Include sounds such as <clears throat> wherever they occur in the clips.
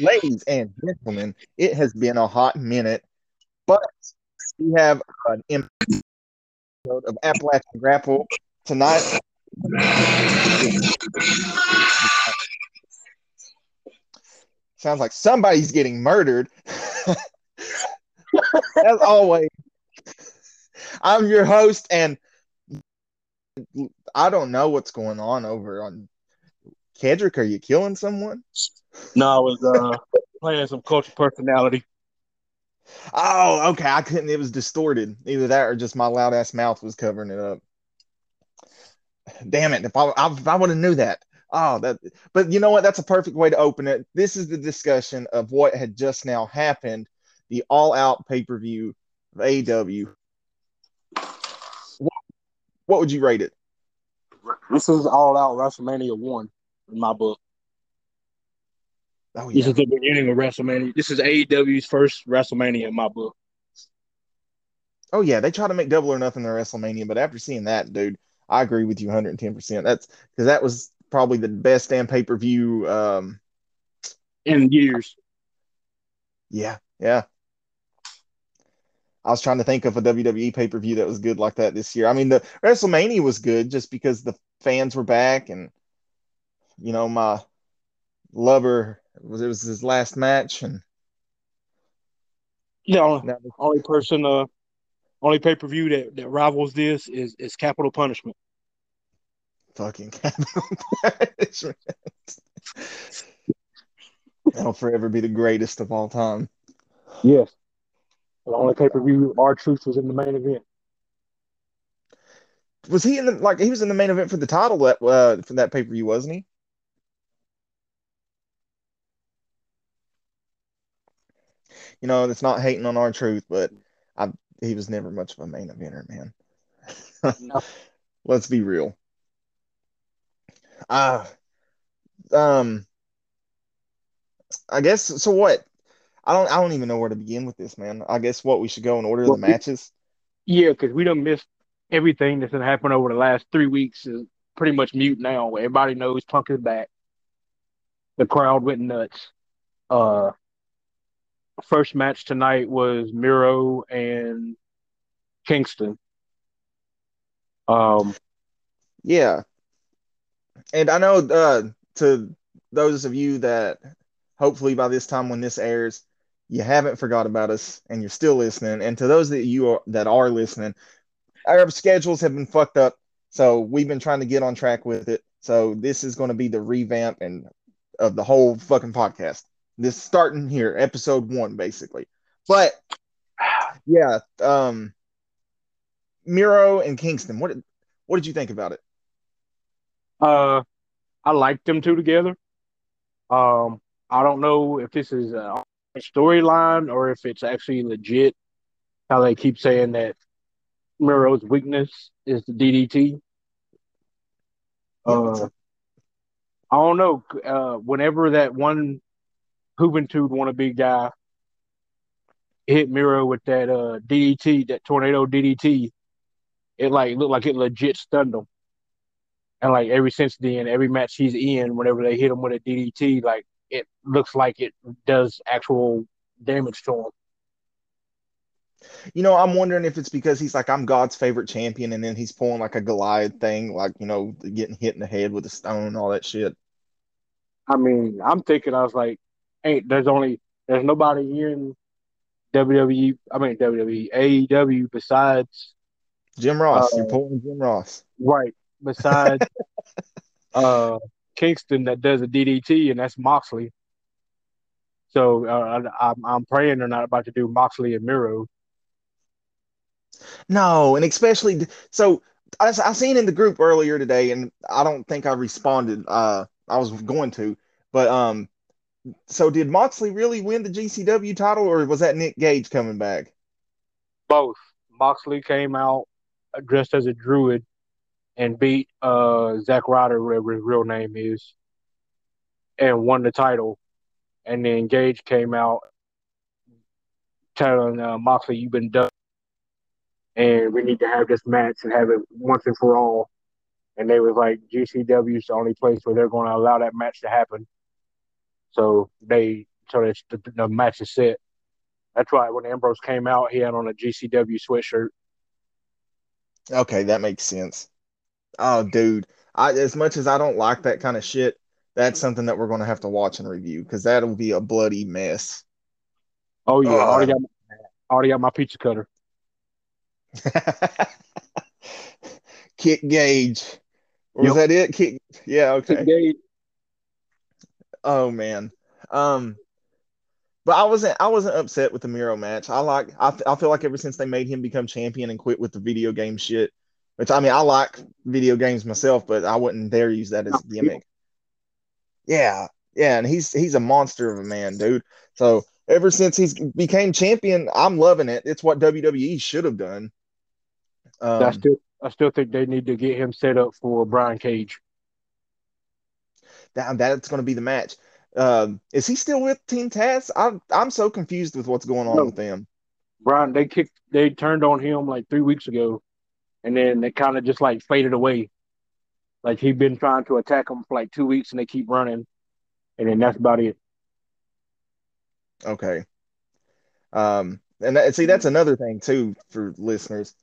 Ladies and gentlemen, it has been a hot minute, but we have an episode of Appalachian Grapple tonight. Sounds like somebody's getting murdered. <laughs> As always, I'm your host, and I don't know what's going on over on Kedrick. Are you killing someone? No, I was uh, <laughs> playing some culture personality. Oh, okay. I couldn't. It was distorted. Either that or just my loud ass mouth was covering it up. Damn it! If I if I would have knew that. Oh, that. But you know what? That's a perfect way to open it. This is the discussion of what had just now happened. The all out pay per view of AW. What, what would you rate it? This is all out WrestleMania one in my book. Oh This is the beginning of WrestleMania. This is AEW's first WrestleMania in my book. Oh yeah. They try to make double or nothing their WrestleMania, but after seeing that, dude, I agree with you 110. percent That's because that was probably the best damn pay per view. Um, In years. Yeah, yeah. I was trying to think of a WWE pay per view that was good like that this year. I mean, the WrestleMania was good just because the fans were back, and you know, my lover was it was his last match, and You know, only person, uh, only pay per view that, that rivals this is is Capitol Punishment. fucking <laughs> capital punishment. That'll forever be the greatest of all time. Yes. The only pay per view R-Truth was in the main event. Was he in the like he was in the main event for the title that uh for that pay per view, wasn't he? You know, it's not hating on R-Truth, but I he was never much of a main eventer, man. No. <laughs> Let's be real. Uh um I guess so what? I don't I don't even know where to begin with this, man. I guess what we should go in order of Well, the matches. Yeah, because we don't miss everything that's gonna over the last three weeks is pretty much mute now. Everybody knows Punk is back. The crowd went nuts. Uh first match tonight was Miro and Kingston. Um Yeah. And I know uh to those of you that hopefully by this time when this airs, you haven't forgot about us and you're still listening. And to those that you are that are listening, our schedules have been fucked up. So we've been trying to get on track with it. So this is going to be the revamp and of the whole fucking podcast. This starting here, episode one, basically. But yeah, um Miro and Kingston, what did what did you think about it? uh I like them two together. Um I don't know if this is a storyline or if it's actually legit how they keep saying that Miro's weakness is the DDT. Uh, I don't know. Uh, whenever that one Juventud wannabe guy hit Miro with that uh, DDT, that tornado DDT, it like looked like it legit stunned him. And like ever since then, every match he's in, whenever they hit him with a DDT, like it looks like it does actual damage to him. You know, I'm wondering if it's because he's like, I'm God's favorite champion, and then he's pulling like a Goliath thing, like, you know, getting hit in the head with a stone, all that shit. I mean, I'm thinking, I was like, ain't there's only there's nobody in WWE, I mean WWE, AEW besides Jim Ross, Uh, you're pulling Jim Ross. right besides <laughs> uh Kingston that does a DDT, and that's Moxley. So uh, I, I'm I'm praying they're not about to do Moxley and Miro. No, and especially so I, I seen in the group earlier today, and I don't think I responded. Uh, I was going to, but um, so did Moxley really win the GCW title, or was that Nick Gage coming back? Both Moxley came out dressed as a druid and beat uh Zack Ryder, whatever his real name is, and won the title. And then Gage came out telling uh, Moxley, "You've been done, and we need to have this match and have it once and for all." And they was like, "GCW is the only place where they're going to allow that match to happen." So they until the, the match is set. That's why when Ambrose came out, he had on a GCW sweatshirt. Okay, that makes sense. Oh, dude, I as much as I don't like that kind of shit, that's something that we're going to have to watch and review because that'll be a bloody mess. Oh yeah, uh, I already got my, already got my pizza cutter. <laughs> Kick Gage. Was yep. that it? Kick. Yeah. Okay. Oh man. Um. But I wasn't. I wasn't upset with the Miro match. I like. I, I feel like ever since they made him become champion and quit with the video game shit, which I mean, I like video games myself, but I wouldn't dare use that as a gimmick. Yeah, yeah, and he's he's a monster of a man, dude. So ever since he's became champion, I'm loving it. It's what WWE should have done. Um, I still I still think they need to get him set up for Brian Cage. That, that's going to be the match. Um, is he still with Team Taz? I'm I'm so confused with what's going on no. with them. Brian, they kicked, they turned on him like three weeks ago, and then they kind of just like faded away. Like he'd been trying to attack them for like two weeks, and they keep running, and then that's about it. Okay. Um, and that, see, that's another thing too for listeners.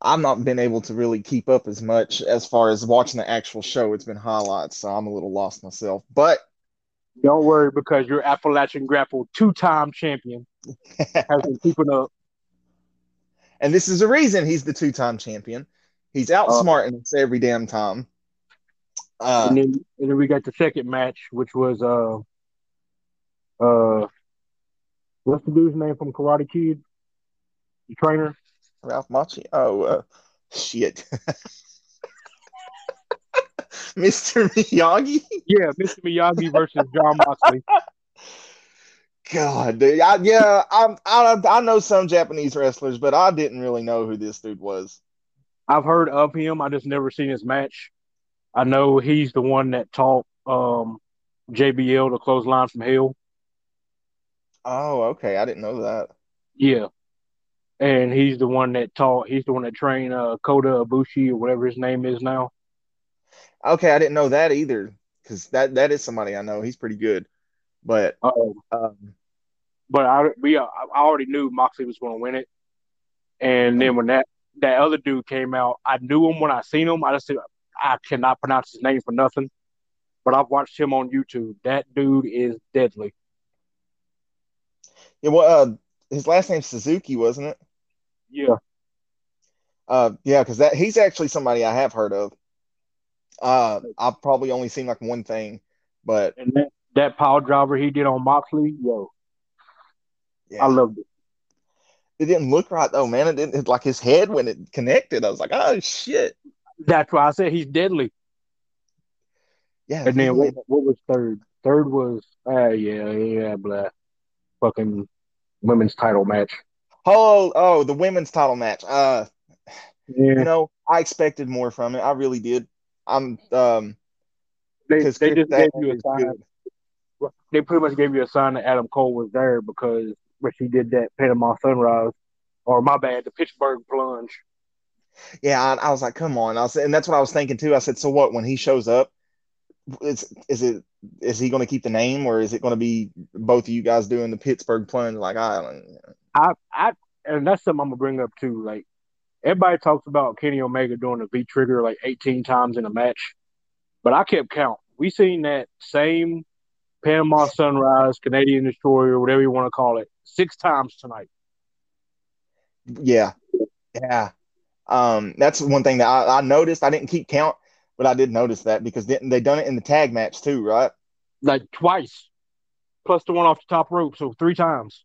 I've not been able to really keep up as much as far as watching the actual show. It's been highlights, so I'm a little lost myself. But don't worry, because your Appalachian Grapple two-time champion <laughs> has been keeping up. And this is the reason he's the two-time champion. He's outsmarting uh, us every damn time. Uh, and, then, and then we got the second match, which was uh, uh, what's the dude's name from Karate Kid? The trainer. Ralph Macchio. Oh, uh, shit. <laughs> Mr. Miyagi? Yeah, Mr. Miyagi versus Jon Moxley. God, dude. I, yeah, I, I I know some Japanese wrestlers, but I didn't really know who this dude was. I've heard of him. I just never seen his match. I know he's the one that taught um, JBL the clothesline from hell. Oh, okay. I didn't know that. Yeah, and he's the one that taught. He's the one that trained uh, Kota Ibushi or whatever his name is now. Okay, I didn't know that either because that that is somebody I know. He's pretty good, but um, but I we uh, I already knew Moxley was going to win it, and then when that that other dude came out, I knew him when I seen him. I just said I cannot pronounce his name for nothing, but I've watched him on YouTube. That dude is deadly. Yeah, well, uh, his last name's Suzuki, wasn't it? Yeah. Uh, yeah, because that he's actually somebody I have heard of. Uh, I've probably only seen like one thing, but and that, that power driver he did on Moxley, yo, yeah. I loved it. It didn't look right though, man. It didn't it, like his head when it connected. I was like, oh shit. That's why I said he's deadly. Yeah. And then what, what, was third? Third was uh yeah, yeah, blah. Fucking women's title match. Oh, oh, the women's title match. Uh yeah. you know, I expected more from it. I really did. I'm um they, they just gave you a sign. Good. They pretty much gave you a sign that Adam Cole was there because when she did that Panama Sunrise, or my bad, the Pittsburgh Plunge. Yeah, I, I was like, come on. I was, and that's what I was thinking too. I said, so what? When he shows up, is is it is he going to keep the name, or is it going to be both of you guys doing the Pittsburgh Plunge? Like Island? I, I, and that's something I'm gonna bring up too. Like everybody talks about Kenny Omega doing the V trigger like 18 times in a match, but I kept count. We seen that same Panama Sunrise, Canadian Destroyer, whatever you want to call it, six times tonight. Yeah, yeah. Um, that's one thing that I, I, noticed. I didn't keep count, but I did notice that because they, they done it in the tag match too, right? Like twice, plus the one off the top rope, so three times.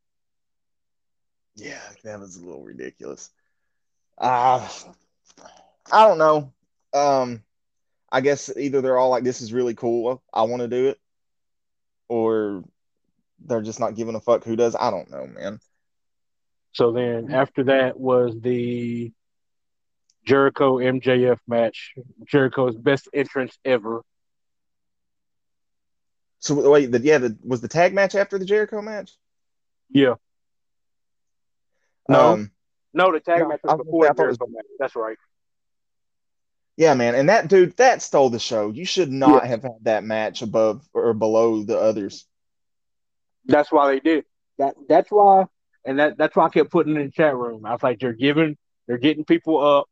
Yeah, that was a little ridiculous. Uh, I don't know. Um, I guess either they're all like, "This is really cool. I want to do it," or they're just not giving a fuck who does. I don't know, man. So then after that was the Jericho MJF match. Jericho's best entrance ever. So wait, the, yeah, the, was the tag match after the Jericho match? Yeah. No, um, no, the tag match was before the Jericho was... match. That's right. Yeah, man, and that dude that stole the show. You should not yeah. have had that match above or below the others. That's why they did that. That's why, and that that's why I kept putting in the chat room. I was like, they're giving, they're getting people up,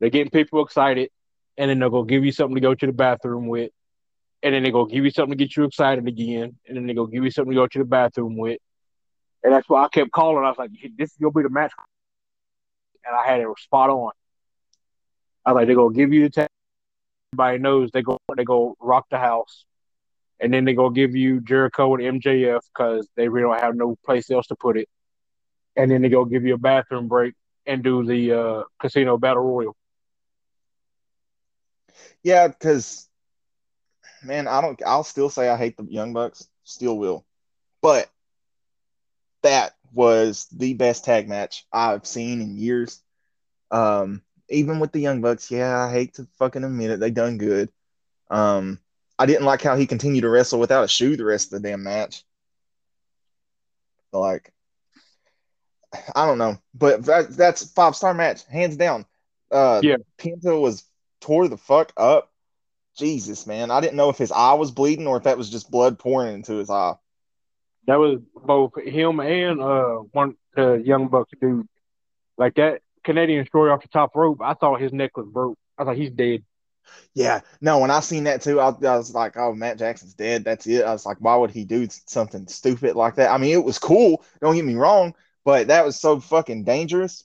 they're getting people excited, and then they're gonna give you something to go to the bathroom with, and then they're gonna give you something to get you excited again, and then they're gonna give you something to go to the bathroom with, and that's why I kept calling. I was like, this is gonna be the match, and I had it spot on. I was like, they're gonna give you the tag. Everybody knows they go they go rock the house and then they're gonna give you Jericho and MJF because they really don't have no place else to put it. And then they go give you a bathroom break and do the uh, casino battle royal. Yeah, because man, I don't. I'll still say I hate the Young Bucks. Still will, but that was the best tag match I've seen in years. Um, even with the Young Bucks, yeah, I hate to fucking admit it, they done good. Um, I didn't like how he continued to wrestle without a shoe the rest of the damn match. Like, I don't know, but that, that's five star match, hands down. Uh, yeah, Penta was tore the fuck up. Jesus, man, I didn't know if his eye was bleeding or if that was just blood pouring into his eye. That was both him and uh one the young buck dude. Like that Canadian story off the top rope, I thought his neck was broke. I thought he's dead. Yeah, no, when I seen that too, I, I, was like, oh, Matt Jackson's dead. That's it. I was like, why would he do something stupid like that? I mean, it was cool. Don't get me wrong, but that was so fucking dangerous.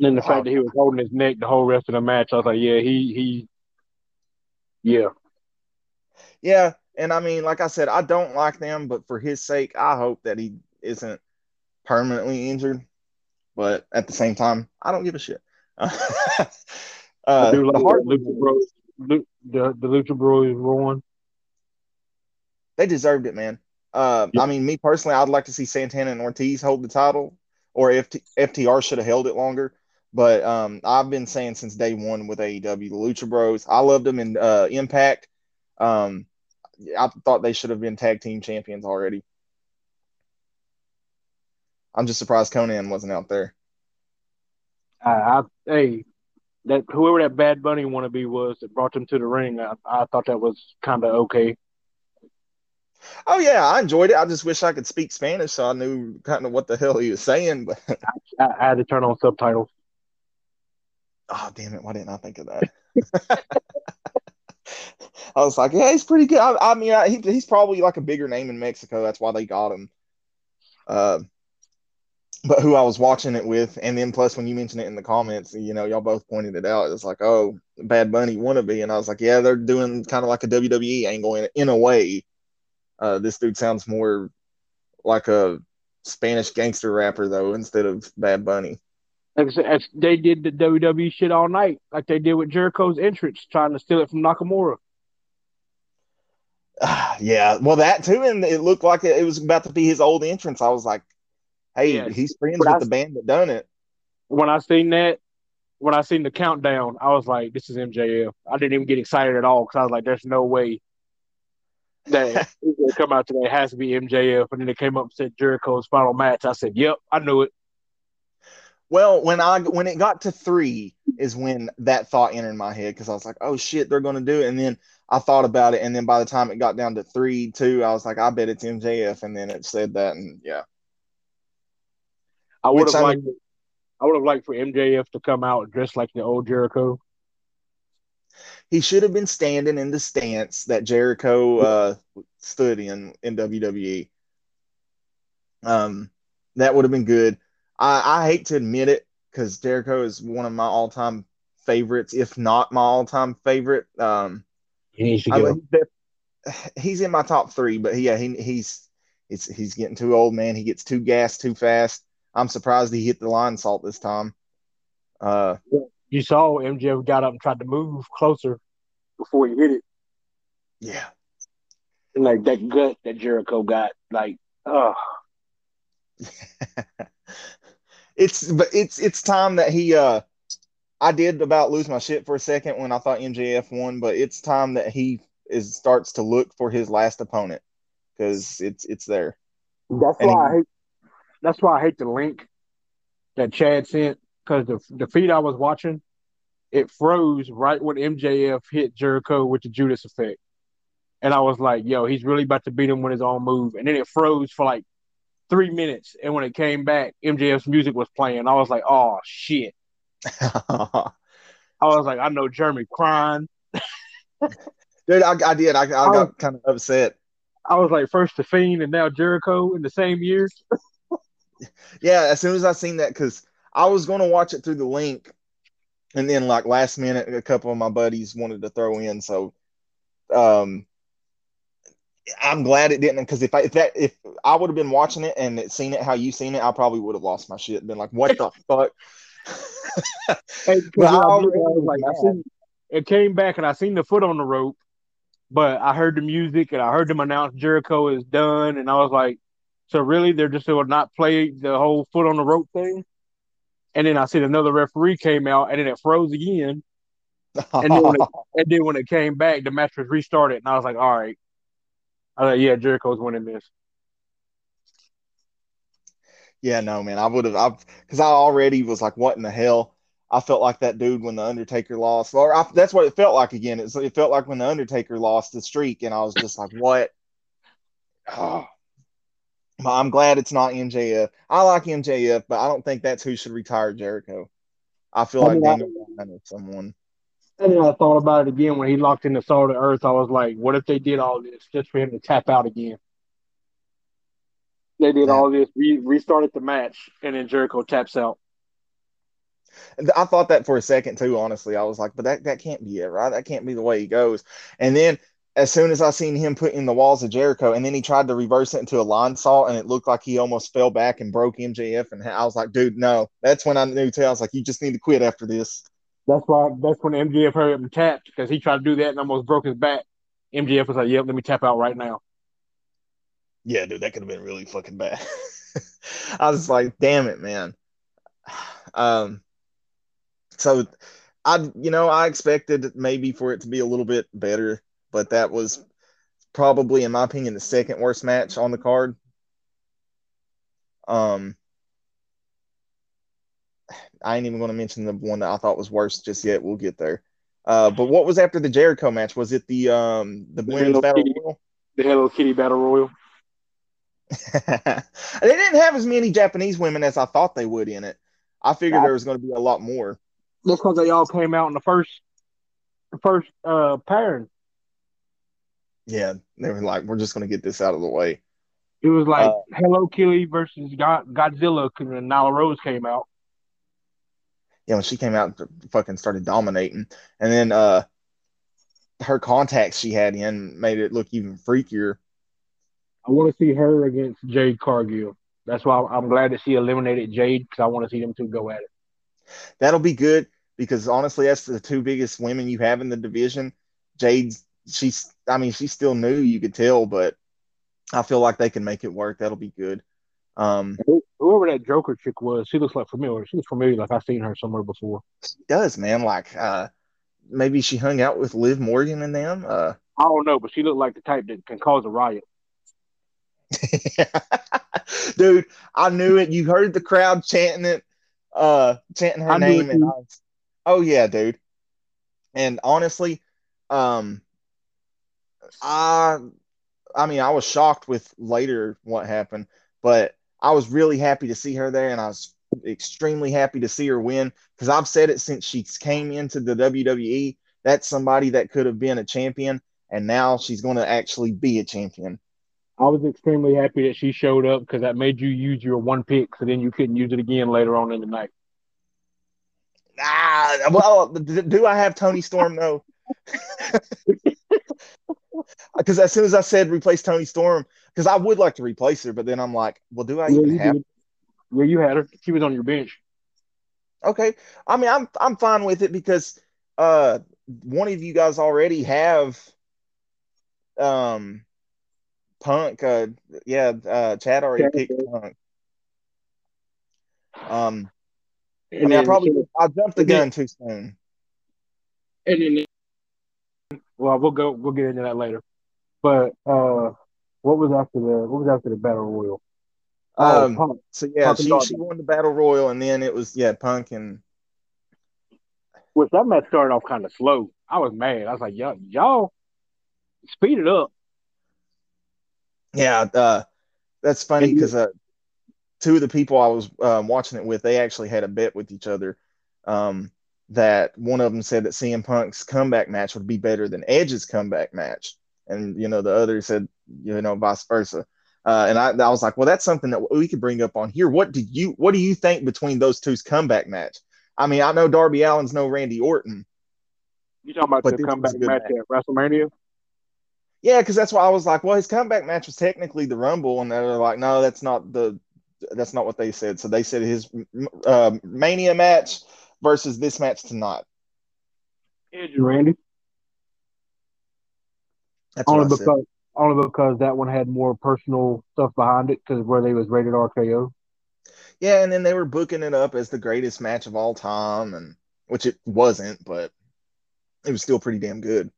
And the fact that he was holding his neck the whole rest of the match, I was like, yeah, he, he, yeah. Yeah. And I mean, like I said, I don't like them, but for his sake, I hope that he isn't permanently injured. But at the same time, I don't give a shit. <laughs> Uh, the, Hart Lucha Bros, the, the Lucha Bros won. They deserved it, man. Uh, I mean, me personally, I'd like to see Santana and Ortiz hold the title, or FT, FTR should have held it longer. But um, I've been saying since day one with AEW, the Lucha Bros, I loved them in uh, Impact. Um, I thought they should have been tag team champions already. I'm just surprised Konnan wasn't out there. I, I hey, that whoever that Bad Bunny wannabe was that brought them to the ring, I, I thought that was kind of okay. Oh yeah, I enjoyed it. I just wish I could speak Spanish so I knew kind of what the hell he was saying. But I, I had to turn on subtitles. Oh damn it! Why didn't I think of that? <laughs> I was like, yeah, he's pretty good. I, I mean, I, he, he's probably like a bigger name in Mexico. That's why they got him. Uh, but who I was watching it with, and then plus when you mentioned it in the comments, you know, y'all both pointed it out. It's like, oh, Bad Bunny wannabe, and I was like, yeah, they're doing kind of like a WWE angle in in a way. Uh, this dude sounds more like a Spanish gangster rapper though, instead of Bad Bunny. They did the WWE shit all night, like they did with Jericho's entrance, trying to steal it from Nakamura. Uh, <sighs> yeah, well, that too, and it looked like it, it was about to be his old entrance. I was like, Hey, yeah. he's friends with I, the band that done it. When I seen that, when I seen the countdown, I was like, "This is MJF." I didn't even get excited at all because I was like, "There's no way that <laughs> he's come out today. It has to be MJF." And then it came up and said Jericho's final match. I said, "Yep, I knew it." Well, when I when it got to three is when that thought entered my head because I was like, "Oh shit, they're going to do it," and then I thought about it, and then by the time it got down to three, two, I was like, "I bet it's MJF," and then it said that, and yeah. I would have liked. I would have liked for MJF to come out dressed like the old Jericho. He should have been standing in the stance that Jericho uh, stood in in WWE. Um, that would have been good. I, I hate to admit it because Jericho is one of my all time favorites, if not my all time favorite. Um, he I, he's in my top three, but yeah, he, he's it's he's getting too old, man. He gets too gassed too fast. I'm surprised he hit the Lionsault this time. Uh, you saw MJF got up and tried to move closer before he hit it. Yeah. And like that gut that Jericho got, like, oh. <laughs> it's but it's it's time that he uh I did about lose my shit for a second when I thought MJF won, but it's time that he is starts to look for his last opponent because it's it's there. That's and why he, I hate that's why I hate the link that Chad sent because the the feed I was watching, it froze right when MJF hit Jericho with the Judas effect. and I was like, "Yo, he's really about to beat him with his own move." And then it froze for like three minutes, and when it came back, MJF's music was playing. I was like, "Oh shit!" <laughs> I was like, "I know Jeremy crying." Dude, I, I did. I, I got kind of upset. I was like, first the Fiend and now Jericho in the same year. <laughs> yeah, as soon as I seen that, because I was going to watch it through the link, and then like last minute, a couple of my buddies wanted to throw in, so um, I'm glad it didn't. Because if I if that if I would have been watching it and it, seen it how you seen it, I probably would have lost my shit. Been like, what the <laughs> fuck? hey, <laughs> I already, like, I seen, it came back and I seen the foot on the rope, but I heard the music and I heard them announce Jericho is done, and I was like, so really they're just will not play the whole foot on the rope thing. And then I see another referee came out, and then it froze again. and, then it, <laughs> and then when it came back, the match was restarted, and I was like, all right. Like, yeah, Jericho's winning this. Yeah, no, man, I would have, I because I already was like, what in the hell? I felt like that dude when the Undertaker lost, or I, that's what it felt like again. It, it felt like when the Undertaker lost the streak, and I was just like, what? <laughs> Oh. I'm glad it's not MJF. I like MJF, but I don't think that's who should retire Jericho. I feel I like Daniel Bryan or someone. And then I thought about it again when he locked in the Salt of Earth. I was like, what if they did all this just for him to tap out again? They did yeah. all this, re- restarted the match, and then Jericho taps out. I thought that for a second too, honestly. I was like, but that, that can't be it, right? That can't be the way he goes. And then as soon as I seen him put in the walls of Jericho, and then he tried to reverse it into a Lionsault, and it looked like he almost fell back and broke MJF. And I was like, dude, no. That's when I knew too. I was like, you just need to quit after this. That's why. That's when MJF heard him tap because he tried to do that and almost broke his back. MJF was like, "Yep, let me tap out right now." Yeah, dude, that could have been really fucking bad. <laughs> I was like, damn it, man. <sighs> Um, so I, you know, I expected maybe for it to be a little bit better but that was probably, in my opinion, the second worst match on the card. Um, I ain't even going to mention the one that I thought was worse just yet. We'll get there. Uh, but what was after the Jericho match? Was it the um the, the women's battle Kitty, royal? The Hello Kitty battle royal. <laughs> they didn't have as many Japanese women as I thought they would in it. I figured there was going to be a lot more. Because they all came out in the first, the first uh pairing yeah, they were like, we're just gonna get this out of the way. It was like uh, Hello Kitty versus God- Godzilla because Nyla Rose came out. Yeah, when she came out, fucking started dominating, and then uh, her contacts she had in made it look even freakier. I want to see her against Jade Cargill. That's why I'm glad that she eliminated Jade because I want to see them two go at it. That'll be good because honestly, that's the two biggest women you have in the division. Jade's she's I mean she's still new, you could tell, but I feel like they can make it work. That'll be good. Um, whoever that Joker chick was, she looks like familiar. She looks familiar, like I've seen her somewhere before. She does, man. Like uh, maybe she hung out with Liv Morgan and them. Uh, I don't know, but she looked like the type that can cause a riot. <laughs> Dude, I knew it. You heard the crowd chanting it, uh, chanting her I name, and was, oh yeah, dude. And honestly, um, I I mean, I was shocked with later what happened, but I was really happy to see her there, and I was extremely happy to see her win because I've said it since she came into the WWE. That's somebody that could have been a champion, and now she's going to actually be a champion. I was extremely happy that she showed up because that made you use your one pick, so then you couldn't use it again later on in the night. Ah, well, do I have Toni Storm though? <laughs> <laughs> because as soon as I said replace Toni Storm, because I would like to replace her, but then I'm like, well, do I yeah, even have? Yeah, you had her. She was on your bench. Okay, I mean, I'm I'm fine with it because uh, one of you guys already have um, Punk. Uh, yeah, uh, Chad already Chad picked Punk. Um, and I mean, I probably I jumped the gun too soon. And then well, we'll go. We'll get into that later. But uh, what was after the what was after the battle royal? Oh, um, Punk. so yeah, Punk she, she won the battle royal, and then it was yeah, Punk and. Which that match started off kind of slow. I was mad. I was like, y'all, y'all speed it up. Yeah, uh, that's funny because uh, two of the people I was uh, watching it with, they actually had a bet with each other. Um, that one of them said that CM Punk's comeback match would be better than Edge's comeback match, and you know the other said you know vice versa. Uh, and I, I was like, well, that's something that we could bring up on here. What did you What do you think between those two's comeback match? I mean, I know Darby Allin's no Randy Orton. You talking about the comeback match, match at WrestleMania? Yeah, because that's why I was like, well, his comeback match was technically the Rumble, and they're like, no, that's not the that's not what they said. So they said his uh, Mania match versus this match tonight. Edge and Randy. That's only because only because that one had more personal stuff behind it because where they was rated RKO. Yeah, and then they were booking it up as the greatest match of all time, and which it wasn't, but it was still pretty damn good.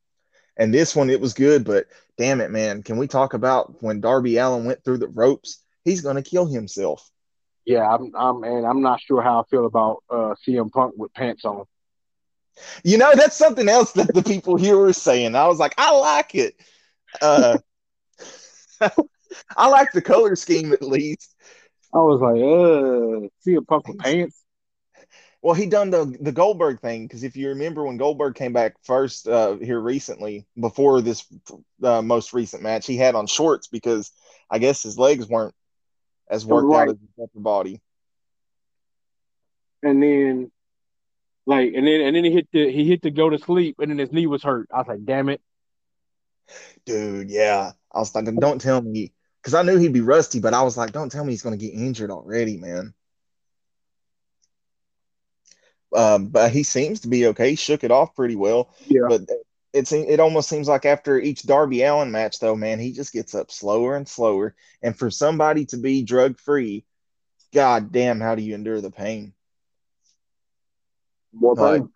And this one, it was good, but damn it, man, can we talk about when Darby Allin went through the ropes? He's gonna kill himself. Yeah, I'm, I'm, and I'm not sure how I feel about uh, CM Punk with pants on. You know, that's something else that the people here were saying. I was like, I like it. Uh, <laughs> I like the color scheme at least. I was like, uh, CM Punk with pants. Well, he done the the Goldberg thing because if you remember when Goldberg came back first uh, here recently, before this uh, most recent match, he had on shorts because I guess his legs weren't as worked right. out as his upper body. And then, like, and then and then he hit the he hit to go to sleep, and then his knee was hurt. I was like, damn it, dude. Yeah, I was like, don't tell me because I knew he'd be rusty, but I was like, don't tell me he's gonna get injured already, man. Um, but he seems to be okay. He shook it off pretty well. Yeah. But it's it almost seems like after each Darby Allin match, though, man, he just gets up slower and slower. And for somebody to be drug free, god damn, how do you endure the pain? More pain.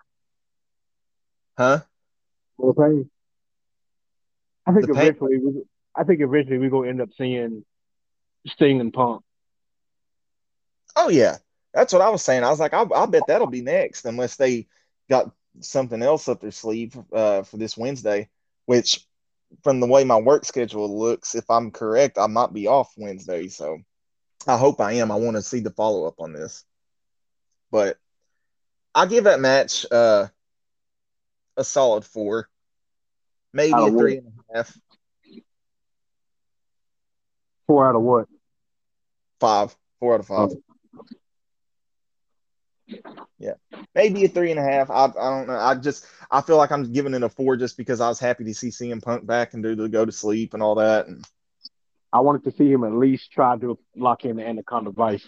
huh? More pain. I think the eventually, pain. we, I think eventually we're gonna end up seeing Sting and Punk. Oh yeah, that's what I was saying. I was like, I, I bet that'll be next, unless they got something else up their sleeve uh, for this Wednesday, which from the way my work schedule looks, if I'm correct, I might be off Wednesday. So I hope I am. I want to see the follow up on this. But I give that match uh, a solid four, maybe a three and a half. Four out of what? Five. Four out of five. Yeah, maybe a three and a half. I, I don't know. I just I feel like I'm giving it a four just because I was happy to see CM Punk back and do the go to sleep and all that. And I wanted to see him at least try to lock in the Anaconda Vice.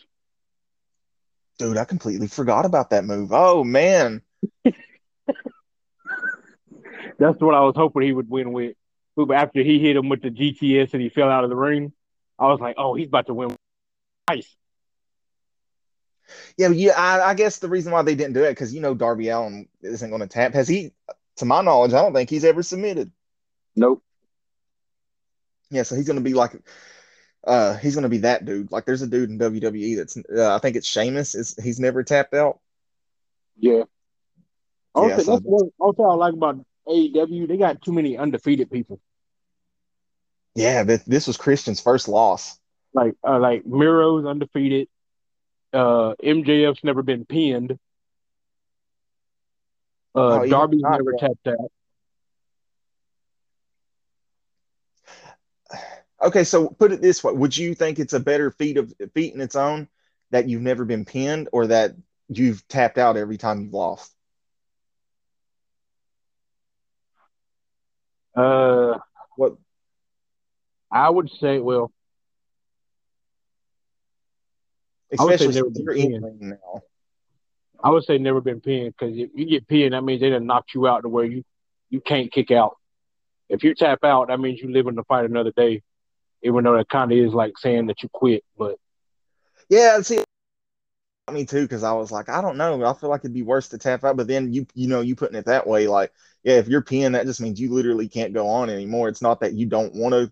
Dude, I completely forgot about that move. Oh man, <laughs> that's what I was hoping he would win with. After he hit him with the GTS and he fell out of the ring, I was like, oh, he's about to win. Nice. Yeah, yeah. I, I, guess the reason why they didn't do it because you know Darby Allin isn't going to tap. Has he? To my knowledge, I don't think he's ever submitted. Nope. Yeah, so he's going to be like, uh, he's going to be that dude. Like, there's a dude in WWE that's, uh, I think it's Sheamus. Is he's never tapped out? Yeah. Also, yeah, so that's what also I like about AEW. They got too many undefeated people. Yeah, this, this was Christian's first loss. Like, uh, like Miro's undefeated uh, MJF's never been pinned. Uh, oh, Darby's never yet. tapped out. Okay, so put it this way: Would you think it's a better feat of feat in its own that you've never been pinned, or that you've tapped out every time you've lost? Uh, what? I would say, well, Especially since you're in now. I would say never been pinned because if you get pinned, that means they done knocked you out to where you you can't kick out. If you tap out, that means you live in the fight another day. Even though that kind of is like saying that you quit, but yeah, see, me too because I was like, I don't know, I feel like it'd be worse to tap out. But then you you know you putting it that way, like yeah, if you're pinned, that just means you literally can't go on anymore. It's not that you don't want to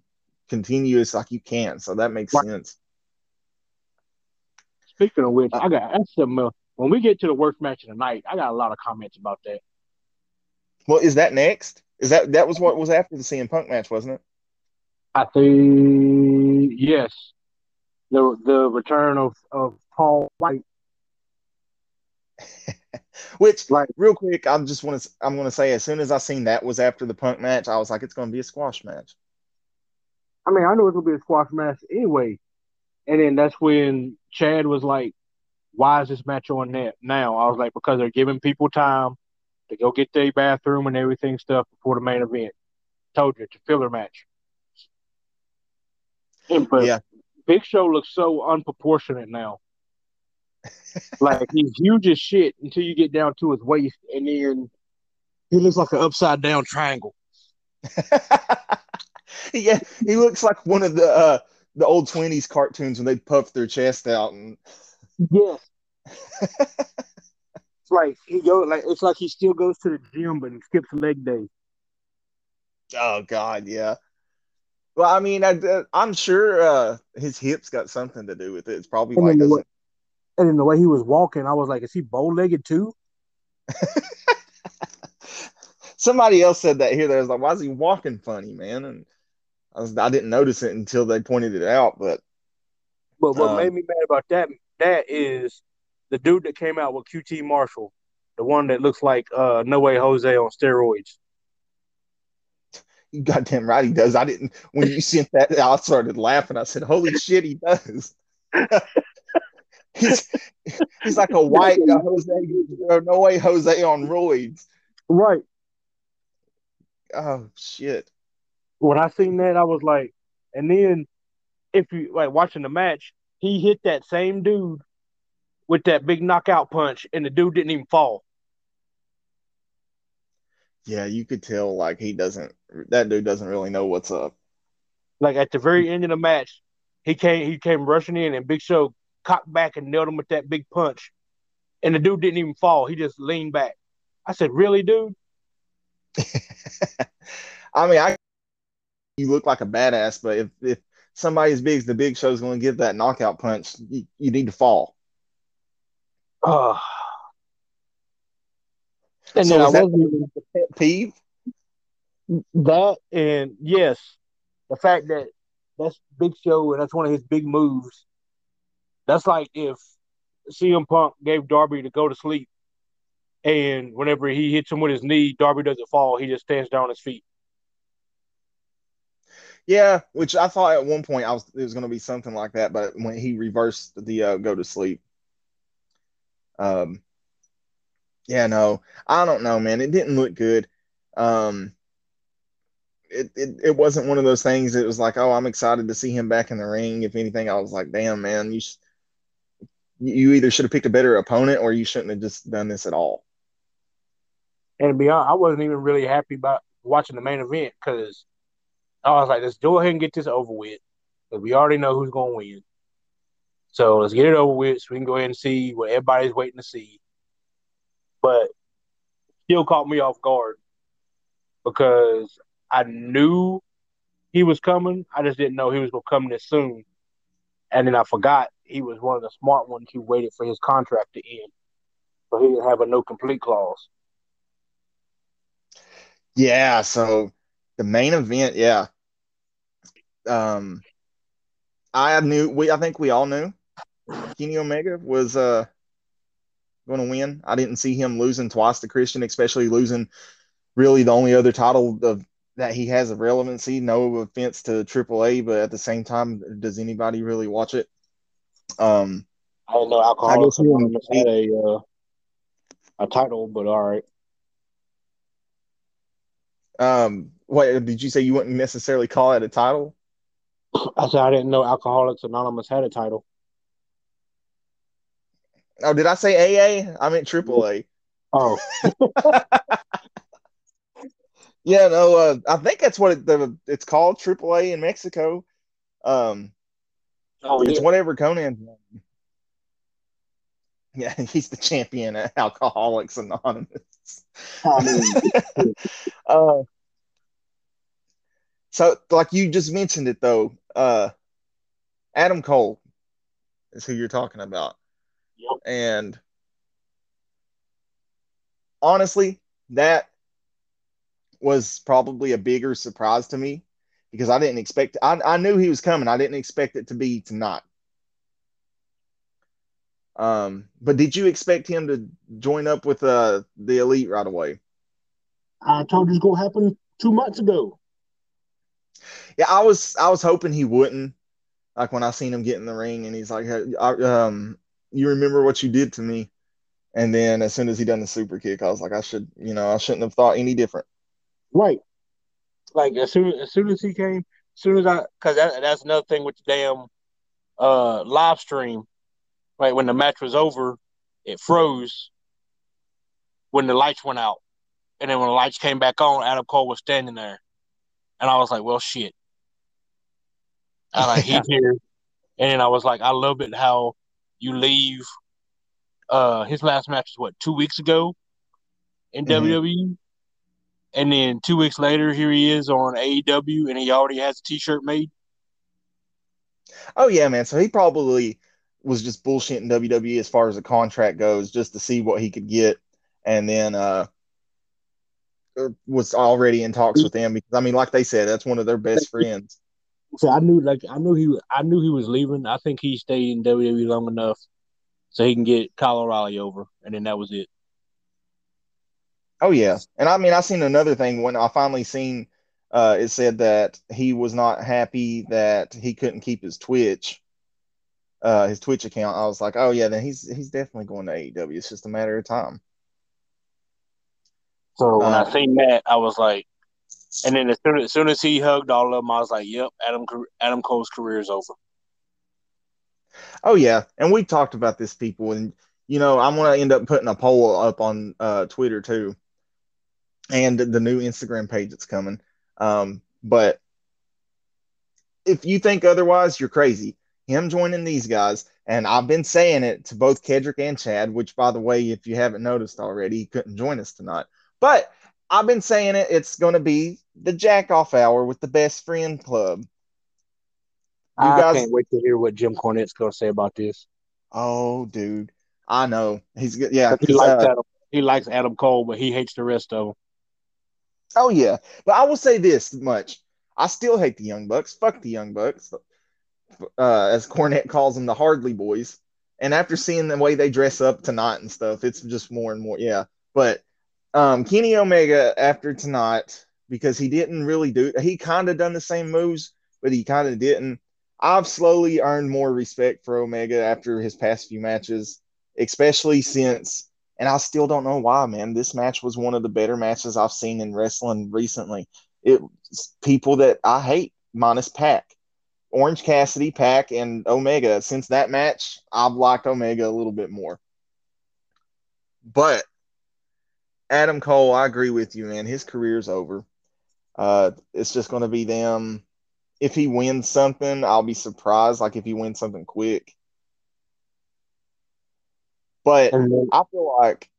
continue; it's like you can't. So that makes right. sense. Speaking of which, I got that's something When we get to the worst match of the night, I got a lot of comments about that. Well, is that next? Is that that was what was after the CM Punk match, wasn't it? I think yes. The the return of, of Paul White. <laughs> Which like real quick, I'm just want to I'm gonna say as soon as I seen that was after the Punk match, I was like, it's gonna be a squash match. I mean, I know it's gonna be a squash match anyway. And then that's when Chad was like, Why is this match on net now? I was like, Because they're giving people time to go get their bathroom and everything stuff before the main event. Told you it's a filler match. And, but yeah. Big Show looks so unproportionate now. <laughs> like he's huge as shit until you get down to his waist, and then he looks like an upside down triangle. <laughs> yeah, he looks like one of the uh, the old twenties cartoons when they puff their chest out and yes. it's like he go like it's like he still goes to the gym but he skips leg day. Oh God, yeah. Well, I mean, I, am sure uh, his hips got something to do with it. It's probably why he doesn't. and in the way he was walking, I was like, "Is he bow legged too?" <laughs> Somebody else said that here. They was like, "Why is he walking funny, man?" And I, was, I didn't notice it until they pointed it out. But but what um, made me mad about that that is the dude that came out with QT Marshall, the one that looks like uh, No Way Jose on steroids. You goddamn right he does. I didn't when you sent that I started laughing. I said, Holy <laughs> shit, he does. <laughs> he's he's like a <laughs> white Jose no way Jose on roids. Right. Oh shit. When I seen that, I was like, and then if you like watching the match, he hit that same dude with that big knockout punch, and the dude didn't even fall yeah, you could tell like he doesn't that dude doesn't really know what's up. Like at the very end of the match, he came he came rushing in and Big Show cocked back and nailed him with that big punch. And the dude didn't even fall. He just leaned back. I said, Really, dude? <laughs> I mean, I you look like a badass, but if if somebody as big as the Big Show is going to give that knockout punch, you, you need to fall. Oh, and so then I wasn't even pet peeve. That and yes, the fact that that's Big Show and that's one of his big moves. That's like if CM Punk gave Darby to go to sleep, and whenever he hits him with his knee, Darby doesn't fall. He just stands down on his feet. Yeah, which I thought at one point I was it was going to be something like that, but when he reversed the uh, go to sleep, um, yeah, no, I don't know, man. It didn't look good. Um, it, it, it wasn't one of those things. It was like, oh, I'm excited to see him back in the ring. If anything, I was like, damn, man, you you either should have picked a better opponent or you shouldn't have just done this at all. And to be honest, I wasn't even really happy about watching the main event because I was like, let's go ahead and get this over with. Because we already know who's going to win. So let's get it over with so we can go ahead and see what everybody's waiting to see but still caught me off guard because I knew he was coming. I just didn't know he was going to come this soon. And then I forgot he was one of the smart ones who waited for his contract to end. So he didn't have a no complete clause. Yeah, so the main event, yeah. Um I knew we I think we all knew Kenny Omega was uh going to win. I didn't see him losing twice to Christian, especially losing really the only other title of that he has of relevancy. No offense to AAA, but at the same time, does anybody really watch it? Um, I don't know. alcohol Alcoholics Anonymous had a uh, a title, but all right. Um, what did you say? You wouldn't necessarily call it a title? <clears throat> I said I didn't know Alcoholics Anonymous had a title. Oh, did I say AA? I meant AAA. Oh. <laughs> yeah, no, uh, I think that's what it, the, it's called, AAA in Mexico. Um, oh, it's yeah. whatever Konnan. Yeah, <laughs> he's the champion at Alcoholics Anonymous. <laughs> uh, so, like you just mentioned it though, uh, Adam Cole is who you're talking about. Yep. And honestly, that was probably a bigger surprise to me because I didn't expect. I I knew he was coming. I didn't expect it to be tonight. Um, but did you expect him to join up with uh the elite right away? I told you it's gonna happen two months ago. Yeah, I was I was hoping he wouldn't. Like when I seen him get in the ring and he's like, i um, you remember what you did to me? And then as soon as he done the super kick, I was like, I should, you know, I shouldn't have thought any different. Right. Like as soon as soon as he came, as soon as I, because that, that's another thing with the damn uh live stream. Right when the match was over, it froze when the lights went out, and then when the lights came back on, Adam Cole was standing there, and I was like, "Well, shit." I like he's <laughs> here, and then I was like, "I love it how you leave." Uh, his last match was what two weeks ago in mm-hmm. WWE, and then two weeks later, here he is on AEW, and he already has a T-shirt made. Oh yeah, man. So he probably was just bullshitting WWE as far as the contract goes, just to see what he could get, and then uh, was already in talks with them because I mean, like they said, that's one of their best friends. So I knew, like, I knew he, I knew he was leaving. I think he stayed in WWE long enough so he can get Kyle O'Reilly over, and then that was it. Oh yeah, and I mean, I seen another thing when I finally seen. Uh, it said that he was not happy that he couldn't keep his Twitch, uh, his Twitch account. I was like, oh yeah, then he's he's definitely going to AEW. It's just a matter of time. So when I seen that, I was like, and then as soon, as soon as he hugged all of them, I was like, "Yep, Adam Adam Cole's career is over." Oh yeah, and we talked about this, people, and you know I'm gonna end up putting a poll up on uh, Twitter too, and the new Instagram page that's coming. Um, but if you think otherwise, you're crazy. Him joining these guys, and I've been saying it to both Kendrick and Chad. Which, by the way, if you haven't noticed already, he couldn't join us tonight. But I've been saying it. It's going to be the jack off hour with the best friend club. You I guys... can't wait to hear what Jim Cornette's going to say about this. Oh, dude, I know he's good. Yeah, he likes uh, Adam. He likes Adam Cole, but he hates the rest of them. Oh yeah, but I will say this much: I still hate the Young Bucks. Fuck the Young Bucks, uh, as Cornette calls them, the Hardly Boys. And after seeing the way they dress up tonight and stuff, it's just more and more. Yeah, but um, Kenny Omega after tonight because he didn't really do he kind of done the same moves, but he kind of didn't. I've slowly earned more respect for Omega after his past few matches, especially since and I still don't know why, man. This match was one of the better matches I've seen in wrestling recently. It's people that I hate, minus PAC, Orange Cassidy, PAC, and Omega. Since that match, I've liked Omega a little bit more. But Adam Cole, I agree with you, man. His career's over. Uh, it's just going to be them. If he wins something, I'll be surprised. Like if he wins something quick. But then, I feel like.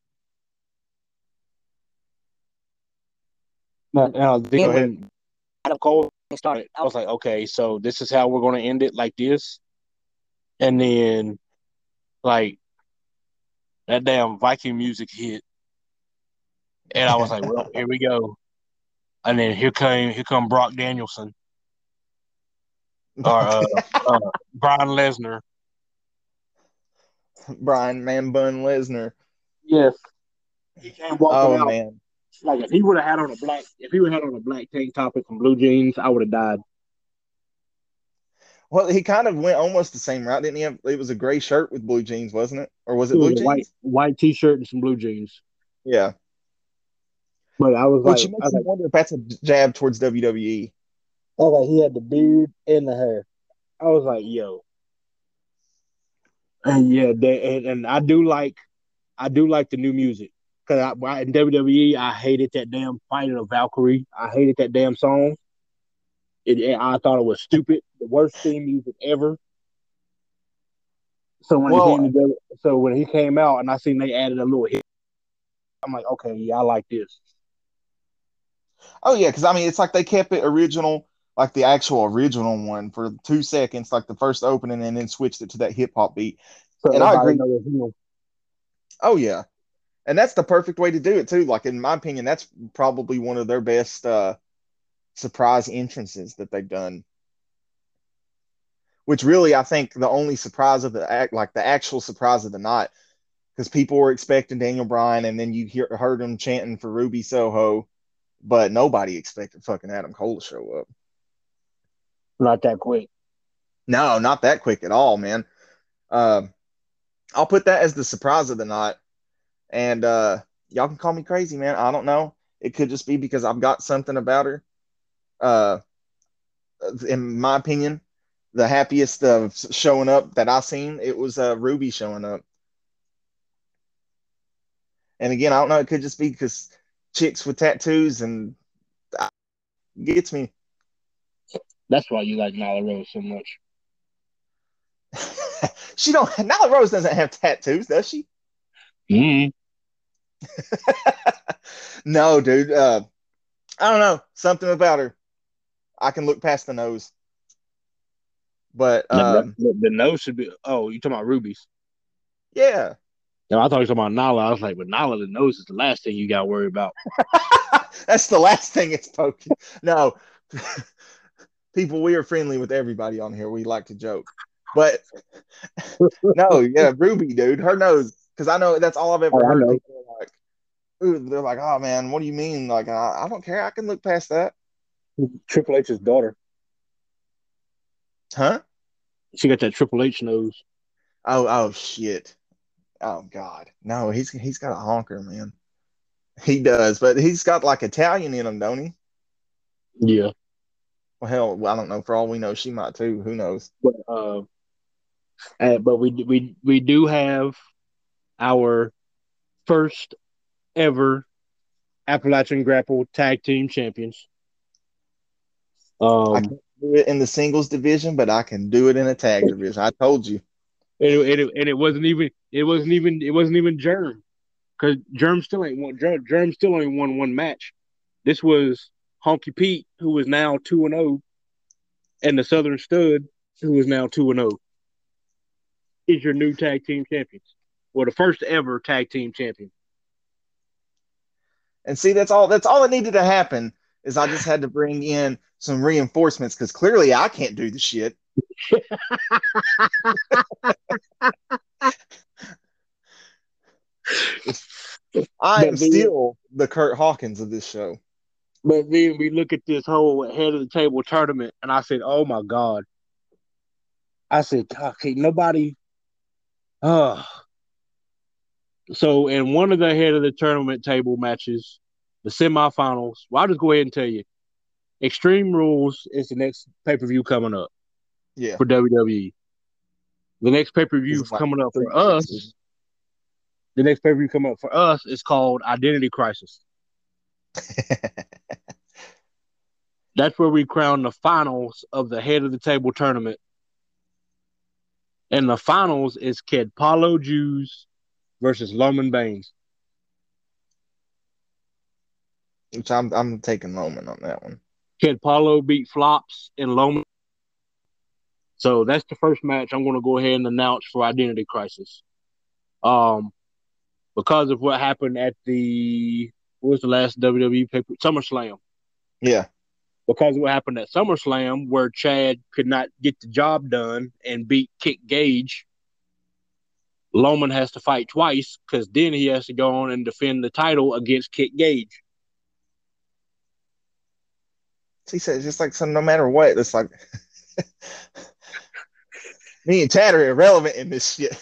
Now, now when Adam Cole started, I was like, okay, so this is how we're going to end it like this. And then, like, that damn Viking music hit and I was like, well, here we go. And then here came here come Brock Danielson or uh, <laughs> uh, Brian Lesnar. Brian Man Bun Lesnar. Yes. He came walking oh, out. man. Like if he would have had on a black if he would have had on a black tank top and some blue jeans, I would have died. Well, he kind of went almost the same route, didn't he? Have, it was a gray shirt with blue jeans, wasn't it? Or was it, it blue was jeans? White white t shirt and some blue jeans. Yeah. But I was Which like, makes me like, wonder if that's a jab towards WWE. I was like, he had the beard and the hair. I was like, yo. And yeah, they, and, and I do like, I do like the new music because I, I, in WWE I hated that damn fight of Valkyrie. I hated that damn song. It, I thought it was stupid, the worst theme music ever. So when well, he came together, so when he came out and I seen they added a little hit, I'm like, okay, yeah, I like this. Oh yeah, because I mean, it's like they kept it original, like the actual original one for two seconds, like the first opening, and then switched it to that hip hop beat. So and I agree. Oh yeah, and that's the perfect way to do it too. Like in my opinion, that's probably one of their best uh, surprise entrances that they've done. Which really, I think, the only surprise of the act, like the actual surprise of the night, because people were expecting Daniel Bryan, and then you hear, heard them chanting for Ruby Soho, but nobody expected fucking Adam Cole to show up. Not that quick. No, not that quick at all, man. Uh, I'll put that as the surprise of the night. And uh, y'all can call me crazy, man. I don't know. It could just be because I've got something about her. Uh, in my opinion, the happiest of showing up that I seen, it was uh, Ruby showing up. And again, I don't know. It could just be because chicks with tattoos and uh, gets me. That's why you like Nala Rose so much. <laughs> she don't. Nala Rose doesn't have tattoos, does she? Mm. <laughs> no, dude. Uh, I don't know. Something about her. I can look past the nose. But um, the, the, nose should be. Oh, you talking about rubies? Yeah. No, I thought you were talking about Nala. I was like, but Nala, the nose is the last thing you got to worry about. <laughs> That's the last thing it's poking. No, <laughs> people, we are friendly with everybody on here. We like to joke, but <laughs> no, yeah, Ruby, dude, her nose. Because I know that's all I've ever oh, heard. People like, ooh, they're like, oh man, what do you mean? Like, I, I don't care. I can look past that. Triple H's daughter. Huh? She got that Triple H nose. Oh, oh shit. Oh God, no, he's he's got a honker, man. He does, but he's got like Italian in him, don't he? Yeah. Well, hell, I don't know. For all we know, she might too. Who knows? But uh, uh, but we we we do have our first ever Appalachian Grapple Tag Team Champions. Um, I can't do it in the singles division, but I can do it in a tag division. I told you. And it, it, and it wasn't even it wasn't even it wasn't even Germ because Germ still ain't won Germ, Germ still only won one match. This was Honky Pete who is now two and zero, oh, and the Southern Stud who is now two and zero. Oh, is your new tag team champions, or the first ever tag team champion. And see, that's all. That's all that needed to happen. Is I just had to bring in some reinforcements because clearly I can't do the shit. <laughs> I am still the Curt Hawkins of this show. But then we look at this whole head of the table tournament, and I said, "Oh my god!" I said, "Okay, nobody." Uh, so in one of the head of the tournament table matches, the semifinals, well, I'll just go ahead and tell you, Extreme Rules is the next pay per view coming up. Yeah. For WWE. The next pay per view coming up for us. The next pay per view coming up for us is called Identity Crisis. <laughs> That's where we crown the finals of the head of the table tournament. And the finals is Kid Paulo Jews versus Loman Baines. Which I'm I'm taking Loman on that one. Kid Paulo beat Flops and Loman so that's the first match I'm going to go ahead and announce for Identity Crisis. Um, because of what happened at the what was the last WWE paper SummerSlam. Yeah. Because of what happened at SummerSlam, where Chad could not get the job done and beat Kick Gage, Loman has to fight twice because then he has to go on and defend the title against Kick Gage. He said, just like so, no matter what, it's like <laughs> me and Chad are irrelevant in this shit.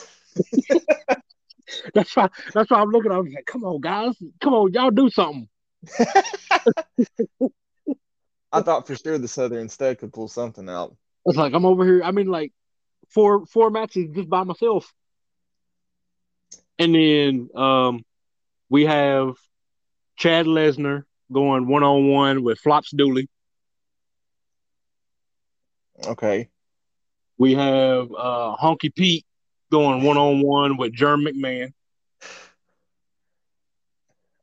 that's why. That's why I'm looking. I'm like, come on, guys, come on, y'all do something. <laughs> I thought for sure the Southern Stud could pull something out. It's like I'm over here. I mean, like four four matches just by myself, and then um, we have Chad Lesnar going one on one with Flops Dooley. Okay. We have uh, Honky Pete going one on one with Jerm McMahon.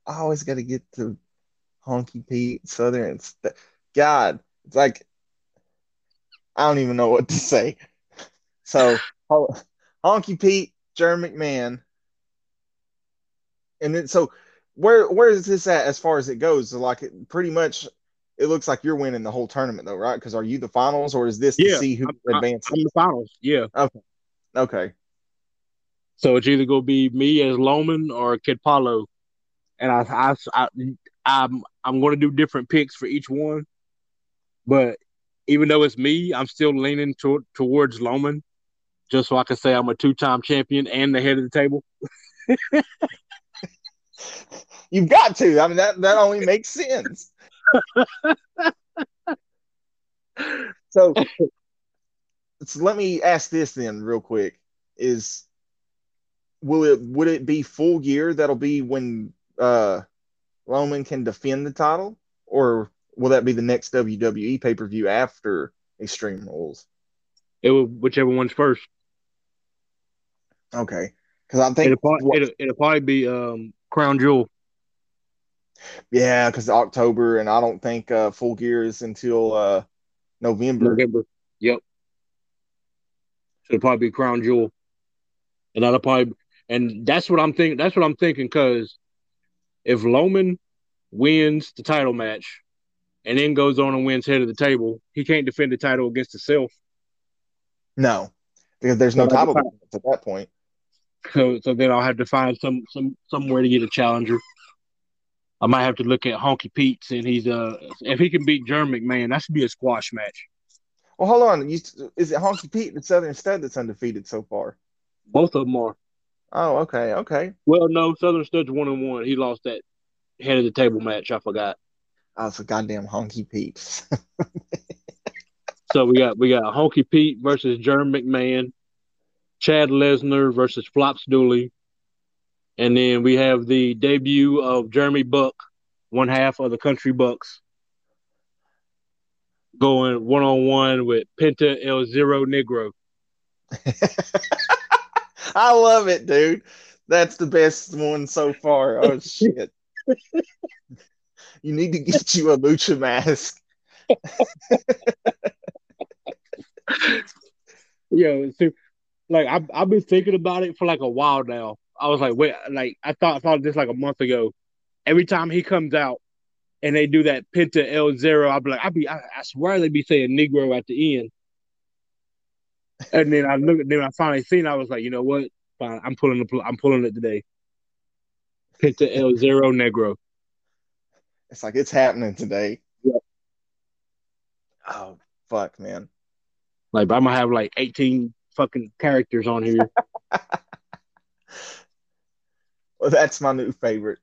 I always got to get to Honky Pete Southern. God, it's like I don't even know what to say. So Honky Pete, Jerm McMahon, And then so where where is this at as far as it goes? Like pretty much it looks like you're winning the whole tournament though, right? Because are you the finals or is this Yeah, to see who I'm, advances? I'm the finals. Yeah. Okay. So it's either gonna be me as Loman or Kid Paulo, and I, I, I, I'm, I'm gonna do different picks for each one. But even though it's me, I'm still leaning to, towards Loman, just so I can say I'm a two-time champion and the head of the table. <laughs> You've got to. I mean that that only makes sense. <laughs> so, so let me ask this then real quick. Is will it would it be full gear that'll be when uh Roman can defend the title? Or will that be the next WWE pay-per-view after Extreme Rules? It will, whichever one's first. Okay. Because I think It'll probably, it'll, it'll probably be um, Crown Jewel. Yeah, because October and I don't think uh full gear is until uh November. November. Yep. So it'll probably be Crown Jewel, and that'll probably and that's what I'm thinking. That's what I'm thinking because if Loman wins the title match and then goes on and wins head of the table, he can't defend the title against himself. No, because there's no So title at that point. So so then I'll have to find some some somewhere to get a challenger. I might have to look at Honky Pete's and he's uh if he can beat Jerm McMahon, that should be a squash match. Well, hold on. You, is it Honky Pete and Southern Stud that's undefeated so far? Both of them are. Oh, okay, okay. Well, no, Southern Stud's one and one. He lost that head of the table match. I forgot. Oh, it's a goddamn Honky Pete. So we got we got Honky Pete versus Jerm McMahon, Chad Lesnar versus Flops Dooley, and then we have the debut of Jeremy Buck, one half of the Country Bucks, going one on one with Penta El Zero Negro. <laughs> I love it, dude. That's the best one so far. Oh <laughs> shit. you need to get you a lucha mask. <laughs> Yeah, so like I've I've been thinking about it for like a while now. I was like, wait, like I thought I thought this like a month ago. Every time he comes out and they do that Penta L zero, I'll be like, I be I, I swear they be saying Negro at the end. And then I look then I finally seen I was like, you know what? Fine, I'm pulling the I'm pulling it today. Penta L zero Negro. It's like it's happening today. Yep. Oh fuck, man. Like I'm gonna have like 18 fucking characters on here. <laughs> Well, <laughs> that's my new favorite.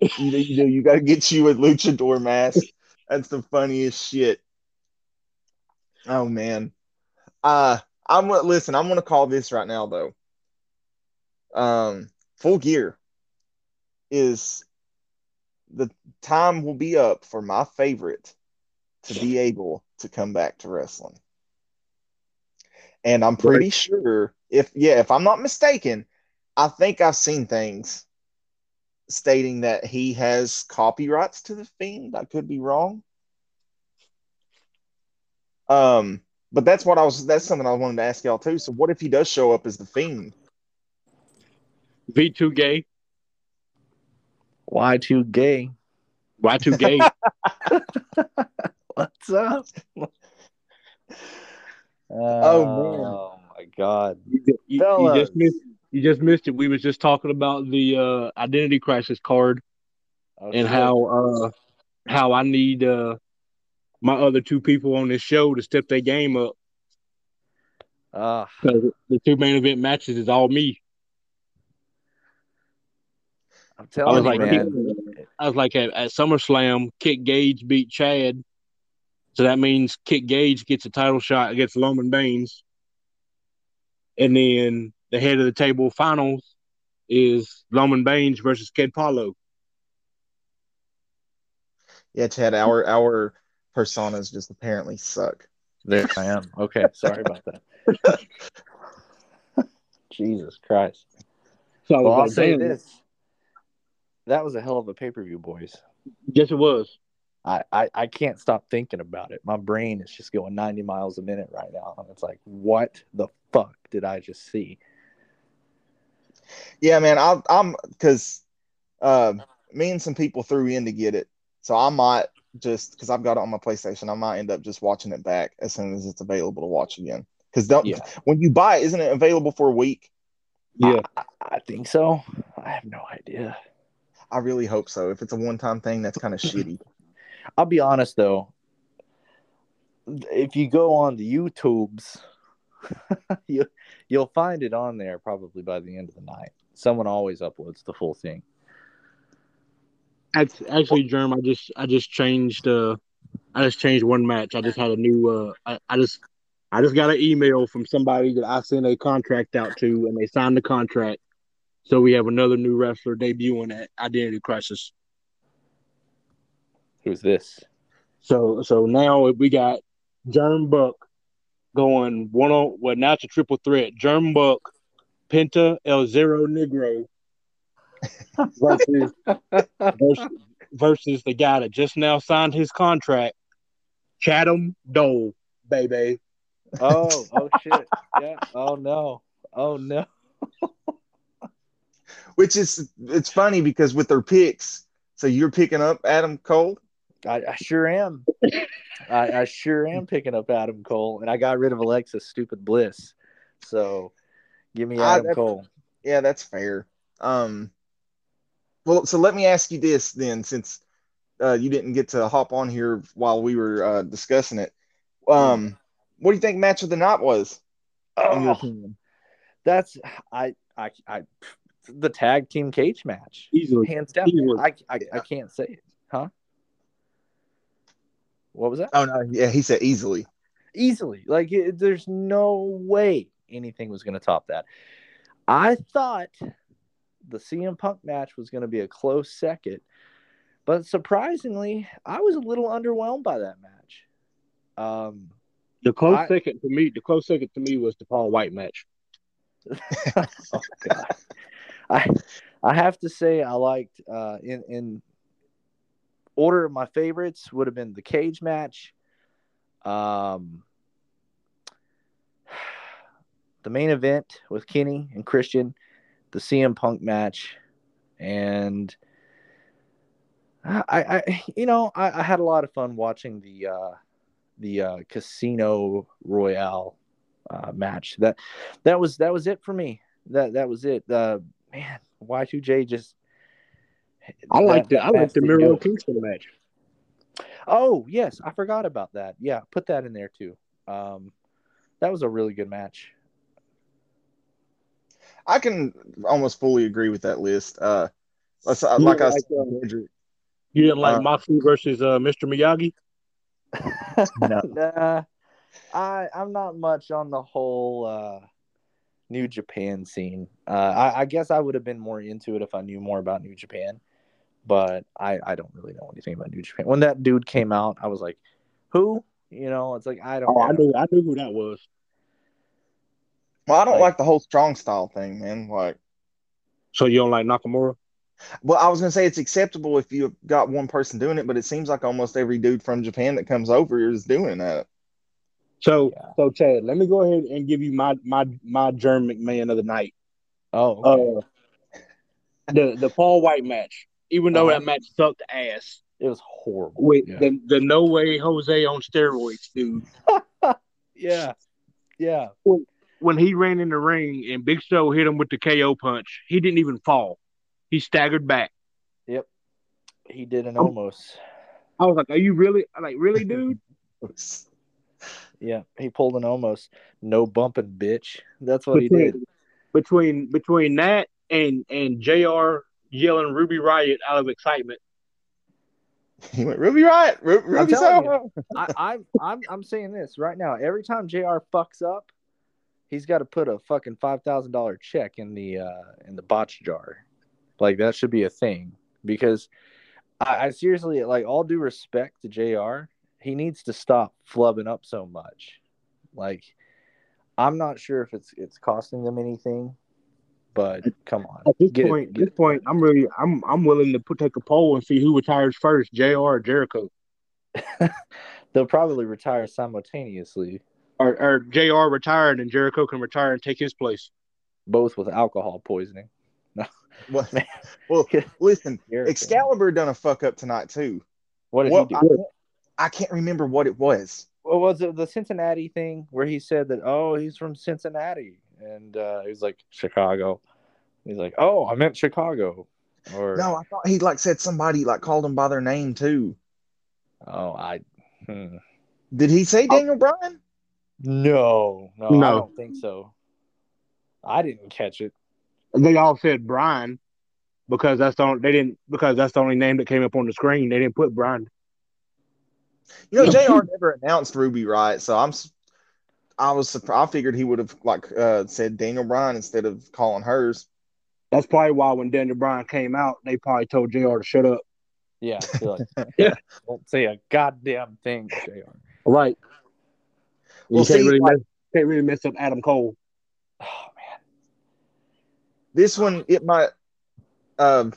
You, you know, you got to get you a luchador mask. That's the funniest shit. Oh man. Uh, I'm gonna listen. I'm gonna call this right now though. Um, full gear is the time will be up for my favorite to be able to come back to wrestling. And I'm pretty sure if yeah, if I'm not mistaken, I think I've seen things stating that he has copyrights to the Fiend. I could be wrong. Um, but that's what I was. That's something I wanted to ask y'all too. So, what if he does show up as the Fiend? V2 gay, Y2 gay. Y2 gay. <laughs> What's up? Oh, man. Oh my god. You, you- you just missed. You just missed it. We was just talking about the uh, identity crisis card Oh, and shit. how uh, how I need uh, my other two people on this show to step their game up. 'Cause the two main event matches is all me. I'm I telling was you, like, man. I was like at, at SummerSlam, Kick Gage beat Chad, so that means Kick Gage gets a title shot against Loman Baines, and then the head of the table finals is Loman Baines versus Kid Paulo. Yeah, Chad. Our our personas just apparently suck. There I am. Okay, sorry about that. <laughs> Jesus Christ. So I was Well, I'll say damn, this. That was a hell of a pay per view, boys. Yes, it was. I, I, I can't stop thinking about it. My brain is just going 90 miles a minute right now. And it's like, what the fuck did I just see? Yeah, man. I, I'm because uh, me and some people threw in to get it, so I might just because I've got it on my PlayStation, I might end up just watching it back as soon as it's available to watch again. Because don't Yeah. when you buy it, isn't it available for a week? Yeah. I, I think so. I have no idea. I really hope so. If it's a one time thing, that's kind of shitty. I'll be honest though. If you go on the YouTubes, <laughs> you you'll find it on there probably by the end of the night. Someone always uploads the full thing. Act- Actually, Germ, I just I just changed uh I just changed one match. I just had a new uh I, I just I just got an email from somebody that I sent a contract out to and they signed the contract. So we have another new wrestler debuting at Identity Crisis. Who's this? So so now we got Germ Buck going one on well now it's a triple threat. Germ Buck, Penta El Zero Negro <laughs> versus versus, versus the guy that just now signed his contract, Chatham Dole, baby. Oh, oh shit. Yeah. Oh no. Oh no. Which is it's funny because with their picks, so you're picking up Adam Cole. I, I sure am. I, I sure am picking up Adam Cole, and I got rid of Alexa's stupid bliss. So, give me Ah, Adam that's- Cole. Yeah, that's fair. Um, well, so let me ask you this then, since uh, you didn't get to hop on here while we were uh, discussing it. Um, what do you think match of the night was? In your Oh, opinion? that's I, I I the tag team cage match, Easily. hands down. Easily. I, I I can't say it, huh? What was that? Oh no, yeah, he said easily. easily. Like it, there's no way anything was going to top that. I thought the CM Punk match was going to be a close second, but surprisingly, I was a little underwhelmed by that match. Um, The close I- second to me, the close second to me was the Paul White match. <laughs> oh god, I I have to say I liked uh, in in order of my favorites would have been the cage match, um, <sighs> the main event with Kenny and Christian, the CM Punk match, and I, I you know I, I had a lot of fun watching the uh, the uh, Casino Royale uh, match. That that was that was it for me. That that was it. Uh, man, Y2J just. I like that- the I that like the did Miro go. Kingston match. Oh yes, I forgot about that. Yeah, put that in there too. Um, that was a really good match. I can almost fully agree with that list. Uh, let's, uh, like I like, said, uh, You didn't like Uh, Moxley versus uh, Mr. Miyagi? <laughs> No. <laughs> nah, I I'm not much on the whole uh, New Japan scene. Uh, I, I guess I would have been more into it if I knew more about New Japan, but I I don't really know anything about New Japan. When that dude came out, I was like, who? You know, it's like I don't. Oh, I knew I knew who that was. well, I don't Like- like the whole strong style thing, man. Like, So you don't like Nakamura? well, I was gonna say it's acceptable if you've got one person doing it, but it seems like almost every dude from Japan that comes over is doing that. So Yeah. so Chad, let me go ahead and give you my my my Germ McMahon of the night. Oh, okay. Uh, the the Paul White match. Even though Uh-huh. that match sucked ass it was horrible. with yeah. the the no way Jose on steroids, dude. <laughs> yeah, yeah. When he ran in the ring and Big Show hit him with the KO punch, he didn't even fall. He staggered back. Yep. He did an Um, almost. I was like, "Are you really like really, dude?" <laughs> Yeah, he pulled an almost no bumping bitch. That's what he did. between between that and and Jr. yelling Ruby Riott out of excitement. <laughs> He went Ruby Riott, Ru- Ruby telling Soho. I, I'm I'm I'm saying this right now. Every time Jr. fucks up, he's got to put a fucking five thousand dollar check in the uh in the botch jar. Like that should be a thing because I, I seriously like all due respect to Jr. He needs to stop flubbing up so much. Like I'm not sure if it's it's costing them anything, but come on. At this Get point, get this point, I'm really I'm I'm willing to put take a poll and see who retires first, Jr. or Jericho, <laughs> They'll probably retire simultaneously, or or Jr. retired and Jericho can retire and take his place. both with alcohol poisoning. <laughs> Well, <laughs> Man. well listen, Jericho. Excalibur done a fuck up tonight too. What did What he I, do? can't- I can't remember what it was. What was it? The Cincinnati thing where he said that, oh, he's from Cincinnati, and uh, he was like Chicago. He's like, oh, I meant Chicago, or No, I thought he like said somebody like called him by their name too. oh, I. Hmm. Did he say Daniel Bryan? No, no, I don't think so. I didn't catch it. They all said Brian because that's the only, they didn't because that's the only name that came up on the screen. They didn't put Brian. You know, Jr. <laughs> never announced Ruby right, so I'm. S- I was surprised. I figured he would have like uh, said Daniel Bryan instead of calling hers. That's probably why when Daniel Bryan came out, they probably told Jr. to shut up. Yeah, like, <laughs> Yeah. don't say a goddamn thing, Jr. Right. Well, you can't see, really like- mess, can't really mess up Adam Cole. Oh man, This one, it might uh,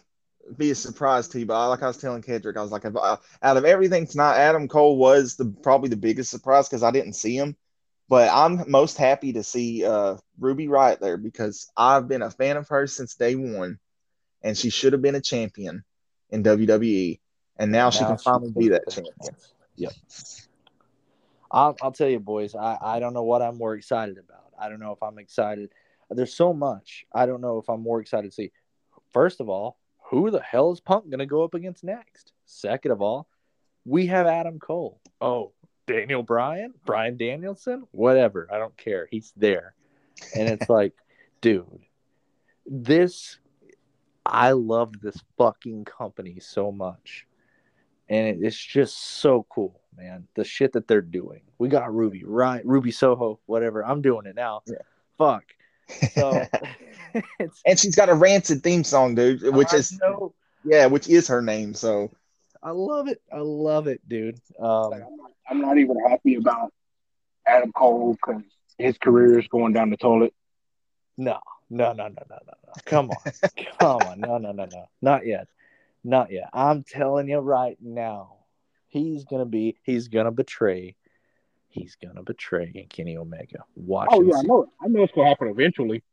be a surprise to you, but like I was telling Kendrick, I was like, uh, out of everything tonight, Adam Cole was the probably the biggest surprise because I didn't see him. But I'm most happy to see uh, Ruby Riott there because I've been a fan of hers since day one, and she should have been a champion in WWE, and now, she can she finally be that champion. Yep. I'll, I'll tell you, boys. I, I don't know what I'm more excited about. I don't know if I'm excited. There's so much. I don't know if I'm more excited to see. First of all, who the hell is Punk going to go up against next? Second of all, we have Adam Cole. Oh, Daniel Bryan, Brian Danielson, whatever. I don't care. He's there. And it's <laughs> like, dude, this, I love this fucking company so much. And it, it's just so cool, man. The shit that they're doing. We got Ruby, right? Ruby Soho, whatever. I'm doing it now. Yeah. Fuck. So <laughs> <laughs> and she's got a rancid theme song, dude, which I is know. yeah, which is her name. So I love it. I love it, dude. Um, I'm not, I'm not even happy about Adam Cole because his career is going down the toilet. no, no, no, no, no, no, no. Come on, come on. No, no, no, no. Not yet. Not yet. I'm telling you right now, he's gonna be. He's gonna betray. He's gonna betray Kenny Omega. Watch. Oh and yeah, I know. I know it's gonna happen eventually,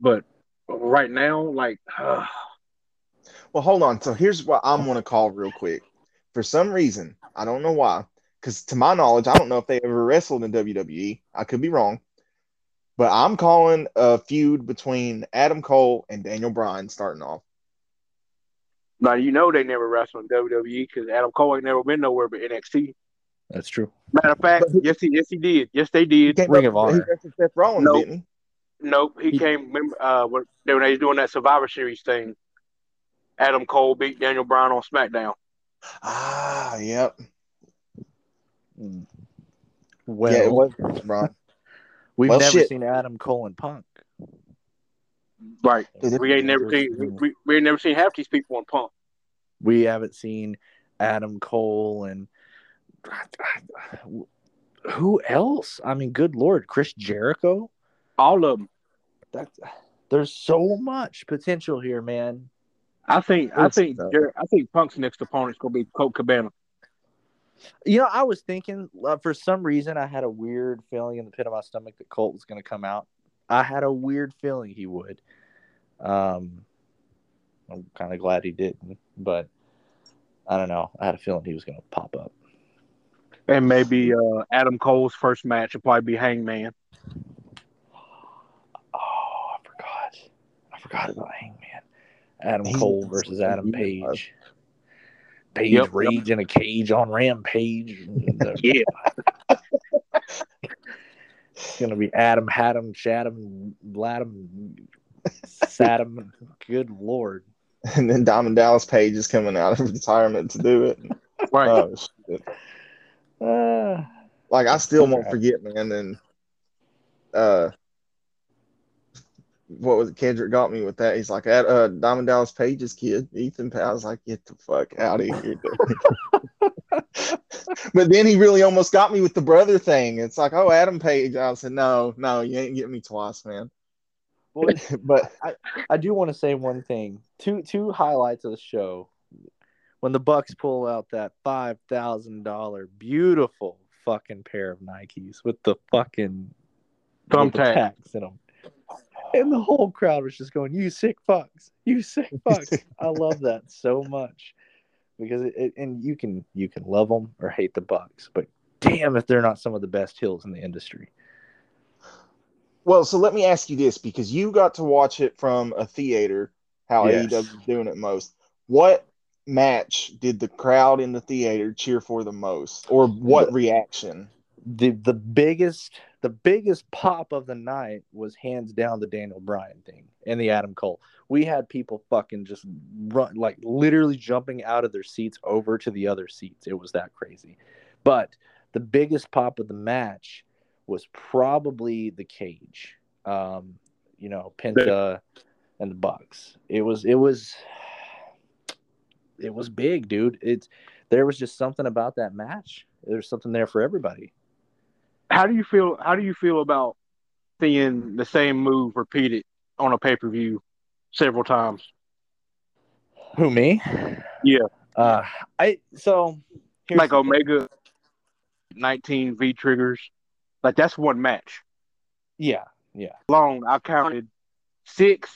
but right now, like, uh, <sighs> Well, hold on. So here's what I'm going to call real quick. For some reason, I don't know why, because to my knowledge, I don't know if they ever wrestled in WWE. I could be wrong, but I'm calling a feud between Adam Cole and Daniel Bryan starting off. now you know they never wrestled in WWE because Adam Cole ain't never been nowhere but NXT. That's true. Matter of fact, yes he yes he did. Yes they did. came Ring up, of Honor. He wrestled Seth Rollins, Nope. didn't he? Nope, he He- came. Remember uh, when they when they was doing that Survivor Series thing. Adam Cole beat Daniel Bryan on SmackDown. Ah, yep. Well, yeah, it was Bryan. we've Well, never shit. seen Adam Cole and Punk. Right. We ain't never seen we, we, we ain't never seen half these people on Punk. We haven't seen Adam Cole and who else? I mean, good lord, Chris Jericho. All of them. That's there's so much potential here, man. I think I think. Jer- I think Punk's next opponent's gonna be Colt Cabana. You know, I was thinking uh, for some reason I had a weird feeling in the pit of my stomach that Colt was going to come out. I had a weird feeling he would. Um, I'm kind of glad he didn't, but I don't know. I had a feeling he was going to pop up. And maybe uh, Adam Cole's first match will probably be Hangman. Oh, I forgot. I forgot about Hangman. Adam He's- Cole versus Adam Page. alive. Page Yep, yep. rage in a cage on Rampage. <laughs> Yeah. It's gonna be Adam, Haddam, Shadam, Bladam, Saddam. Good lord. And then Diamond Dallas Page is coming out of retirement to do it. Right. Oh, shit. Uh, Like I still won't forget, man. And uh, what was it? Kendrick got me with that. He's like, at uh, Diamond Dallas Page's kid, Ethan. Pa-" I was like, get the fuck out of here. <laughs> but then he really almost got me with the brother thing. It's like, oh, Adam Page. I said, no, no, you ain't getting me twice, man. boys, <laughs> but I I do want to say one thing. Two two highlights of the show. When the Bucks pull out that five thousand dollar beautiful fucking pair of Nikes with the fucking with the Thumbtack. tacks in them. And the whole crowd was just going, "You sick fucks, you sick <laughs> fucks." I love that so much because it, it, and you can you can love them or hate the Bucks, but damn if they're not some of the best heels in the industry. Well, so let me ask you this because you got to watch it from a theater, how Yes. AEW is doing it most. What match did the crowd in the theater cheer for the most, or what The- reaction? the the biggest the biggest pop of the night was hands down the Daniel Bryan thing and the Adam Cole. We had people fucking just run like literally jumping out of their seats over to the other seats. It was that crazy. But the biggest pop of the match was probably the cage. Um, you know, Penta and the Bucks. It was it was it was big, dude. It's there was just something about that match. There's something there for everybody. How do you feel? How do you feel about seeing the same move repeated on a pay per view several times? Who me? Yeah. Uh, I so like. Omega 19 V triggers. Like that's one match. Yeah, yeah. Long, I counted six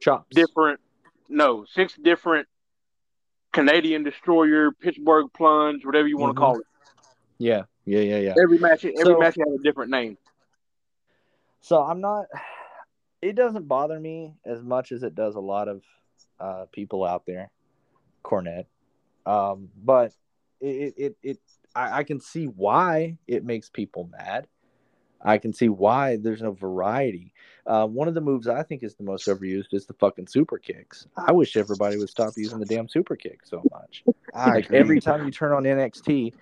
chops. different, no, six different Canadian Destroyer, Pittsburgh Plunge, whatever you want Mhm. to call it. Yeah, yeah, yeah, yeah. Every match, every So- match has a different name. So I'm not. It doesn't bother me as much as it does a lot of uh, people out there. Cornette, um, but it it, it, it I, I can see why it makes people mad. I can see why there's no variety. Uh, one of the moves I think is the most overused is the fucking super kicks. I wish everybody would stop using the damn super kick so much. <laughs> I like agree. every time you turn on NXT,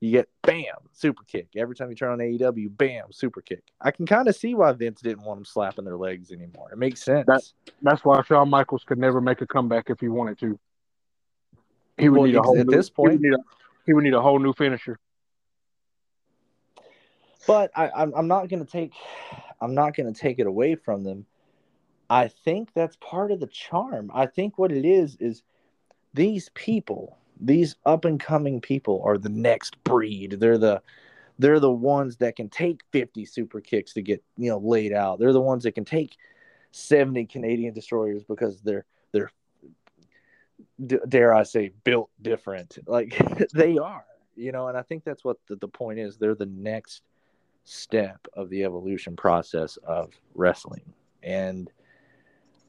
you get bam super kick. Every time you turn on AEW, bam super kick. I can kind of see why Vince didn't want them slapping their legs anymore. It makes sense. That- That's why Shawn Michaels could never make a comeback if he wanted to. He would Well, need a whole at new, this he point- would, a, he would need a whole new finisher. but I, I'm I'm not gonna take I'm not gonna take it away from them. I think that's part of the charm. I think what it is is these people, these up and coming people, are the next breed. They're the they're the ones that can take 50 super kicks to get you know laid out. They're the ones that can take 70 Canadian destroyers because they're they're d- dare I say built different. Like <laughs> they are, you know. And I think that's what the, the point is. They're the next step of the evolution process of wrestling, and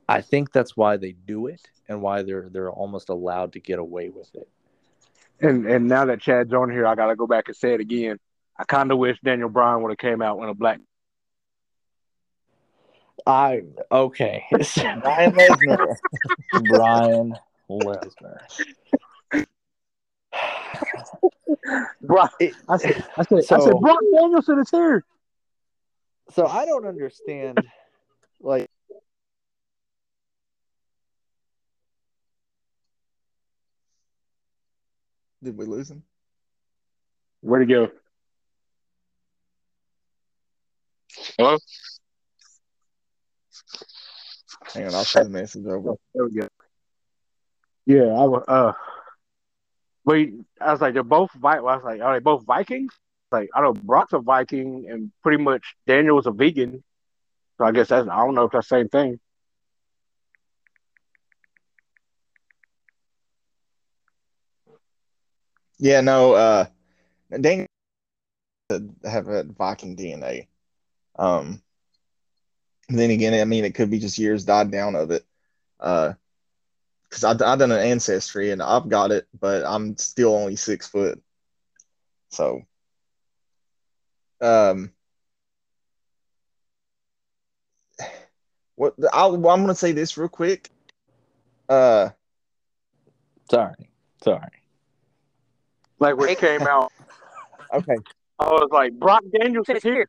I think that's why they do it and why they're they're almost allowed to get away with it. And and now that Chad's on here, I gotta go back and say it again. I kind of wish Daniel Bryan would have came out in a black. I okay, <laughs> <laughs> Brian Lesnar. Brian Lesnar. Brock, <laughs> It- I said, I said, I said, So- Brock Danielson is here. so I don't understand, like. Did we lose him? Where'd he go? Hello. Hang on, I'll send the message over. There we go. Yeah, I was. Uh, wait, I was like, they're both. Vi- I was like, are they both Vikings? Like, I know Brock's a Viking, and pretty much Daniel's a vegan. So I guess that's. I don't know if that's the same thing. Yeah, no, uh, Daniel have a Viking DNA. Um, then again, I mean, it could be just years died down of it. Uh, because I I done an ancestry and I've got it, but I'm still only six foot. So, um, what I'll, well, I'm gonna say this real quick. Uh, Sorry, sorry. Like when it came out, <laughs> okay, I was like, Brock Daniels is here.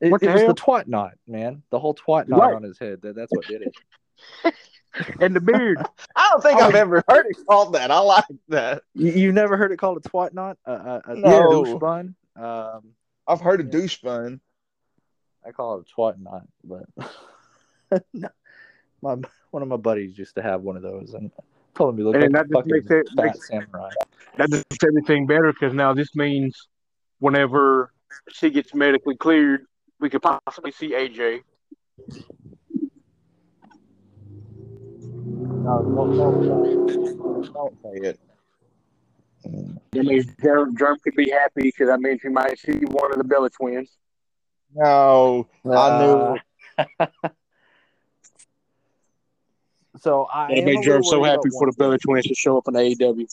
It, What it the was the twat knot, man. The whole twat knot Right. on his head. That, that's what did it. <laughs> And the beard. I don't think Oh. I've ever heard it called that. I like that. You, you've never heard it called a twat knot? A, a, a No. douche bun? Um, I've heard of Yeah. douche bun. I call it a twat knot, but <laughs> no. my one of my buddies used to have one of those, and told him he looked And like that a just makes it- fat makes- samurai. That just makes everything better because now this means whenever she gets medically cleared, we could possibly see AJ. No, don't, don't, don't say it. That means Germ, Germ could be happy because that means he might see one of the Bella twins. No, I knew. Uh, <laughs> So I That made little Germ so happy for the one Bella twins to show up in AEW.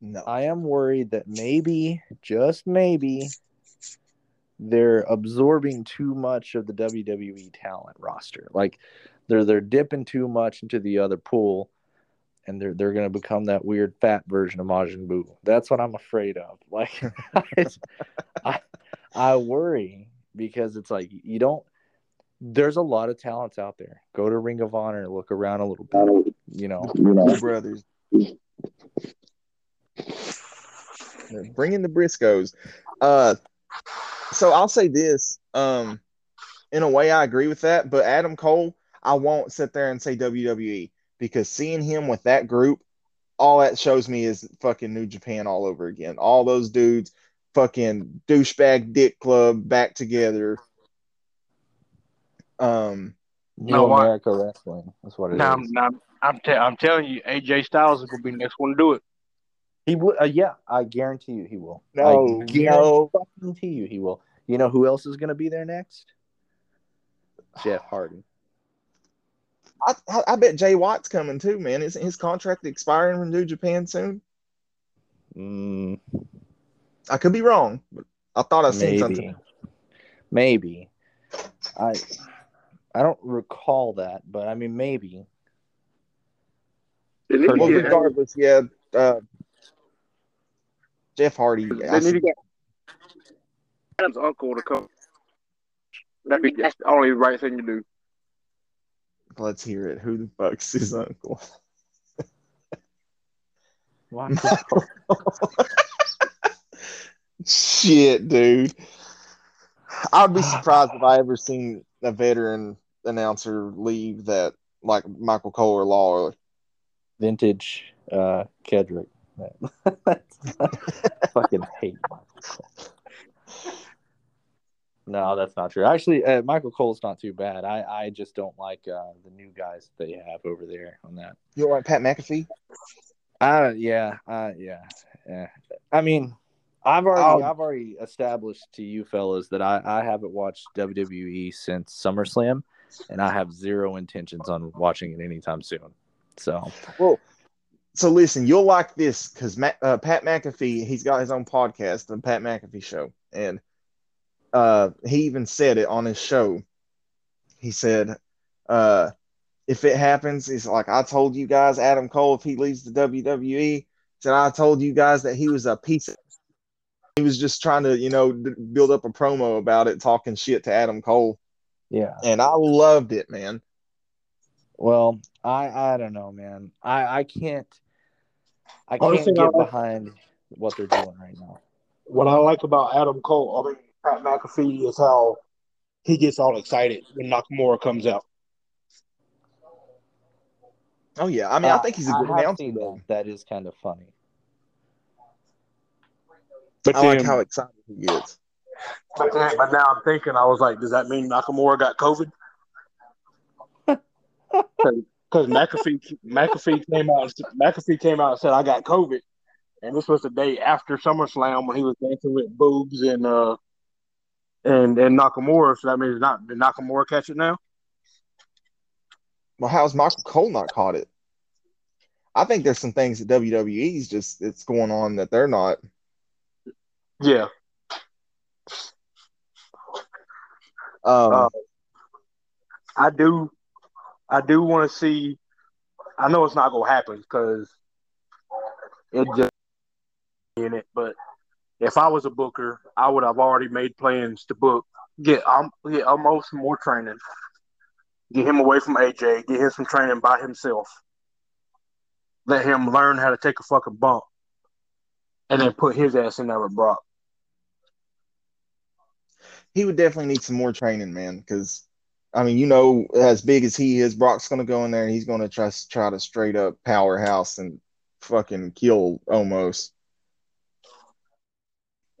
No. I am worried that maybe, just maybe, they're absorbing too much of the WWE talent roster. Like they're they're dipping too much into the other pool, and they're they're gonna become that weird fat version of Majin Buu. That's what I'm afraid of. Like I, <laughs> I, I worry because it's like you don't. There's a lot of talents out there. Go to Ring of Honor, and look around a little bit. You know, Two brothers. Bring in the Briscoes. Uh, so I'll say this. Um, in a way, I agree with that. But Adam Cole, I won't sit there and say WWE because seeing him with that group, all that shows me is fucking New Japan all over again. All those dudes, fucking douchebag dick club back together. Um, New No, why- America Wrestling. That's what it is. Now, I'm, I'm, te- I'm telling you, AJ Styles is going to be the next one to do it. He would. Uh, yeah, I guarantee you he will. No, I no. guarantee you he will. You know who else is going to be there next? Jeff Hardy. I, I, I bet Jay White's coming too, man. Isn't his contract expiring from New Japan soon? Mm, I could be wrong, but I thought I seen maybe. something. Maybe. I. I don't recall that, but I mean maybe. They need to Well, get- regardless, yeah. Uh, Jeff Hardy. they I need to get Adam's uncle to come. That'd be that's the only right thing to do. let's hear it. Who the fuck's his uncle? <laughs> Shit, dude. I'd be <sighs> surprised if I ever seen a veteran announcer leave that like Michael Cole or Lawler. Vintage uh Kendrick. <laughs> fucking hate Michael Cole. No, that's not true. Actually, uh, Michael Cole's not too bad. I, I just don't like uh, the new guys that they have over there on that. You like Pat McAfee? Uh yeah, uh yeah. Yeah. I mean, I've already Oh. I've already established to you fellas that I, I haven't watched WWE since SummerSlam and I have zero intentions on watching it anytime soon. So Well, so listen, you'll like this because uh, Pat McAfee, he's got his own podcast, the Pat McAfee Show, and uh, he even said it on his show. He said, uh, "If it happens, he's like I told you guys, Adam Cole, if he leaves the WWE, said I told you guys that he was a piece of." He was just trying to, you know, build up a promo about it, talking shit to Adam Cole, yeah. and I loved it, man. Well, I I don't know, man. I I can't I can't thing I get like- behind what they're doing right now. What I like about Adam Cole, I mean Pat McAfee, is how he gets all excited when Nakamura comes out. Oh yeah, I mean, I Uh, think he's a good have announcer. that. That is kind of funny. But I like how excited he gets. But, but now I'm thinking, I was like, does that mean Nakamura got COVID? <laughs> Because McAfee McAfee came out McAfee came out and said I got COVID, and this was the day after SummerSlam when he was dancing with boobs and uh and and Nakamura. So that means not did Nakamura catch it now? Well, how's Michael Cole not caught it? I think there's some things that WWE's just it's going on that they're not. Yeah. Um, Uh, I do, I do want to see. I know it's not gonna happen because it just in it. But if I was a booker, I would have already made plans to book get um get Omos more training, get him away from AJ, get him some training by himself, let him learn how to take a fucking bump, and then put his ass in there with Brock. He would definitely need some more training, man. Because I mean, you know, as big as he is, Brock's going to go in there and he's going to try try to straight up powerhouse and fucking kill Omos.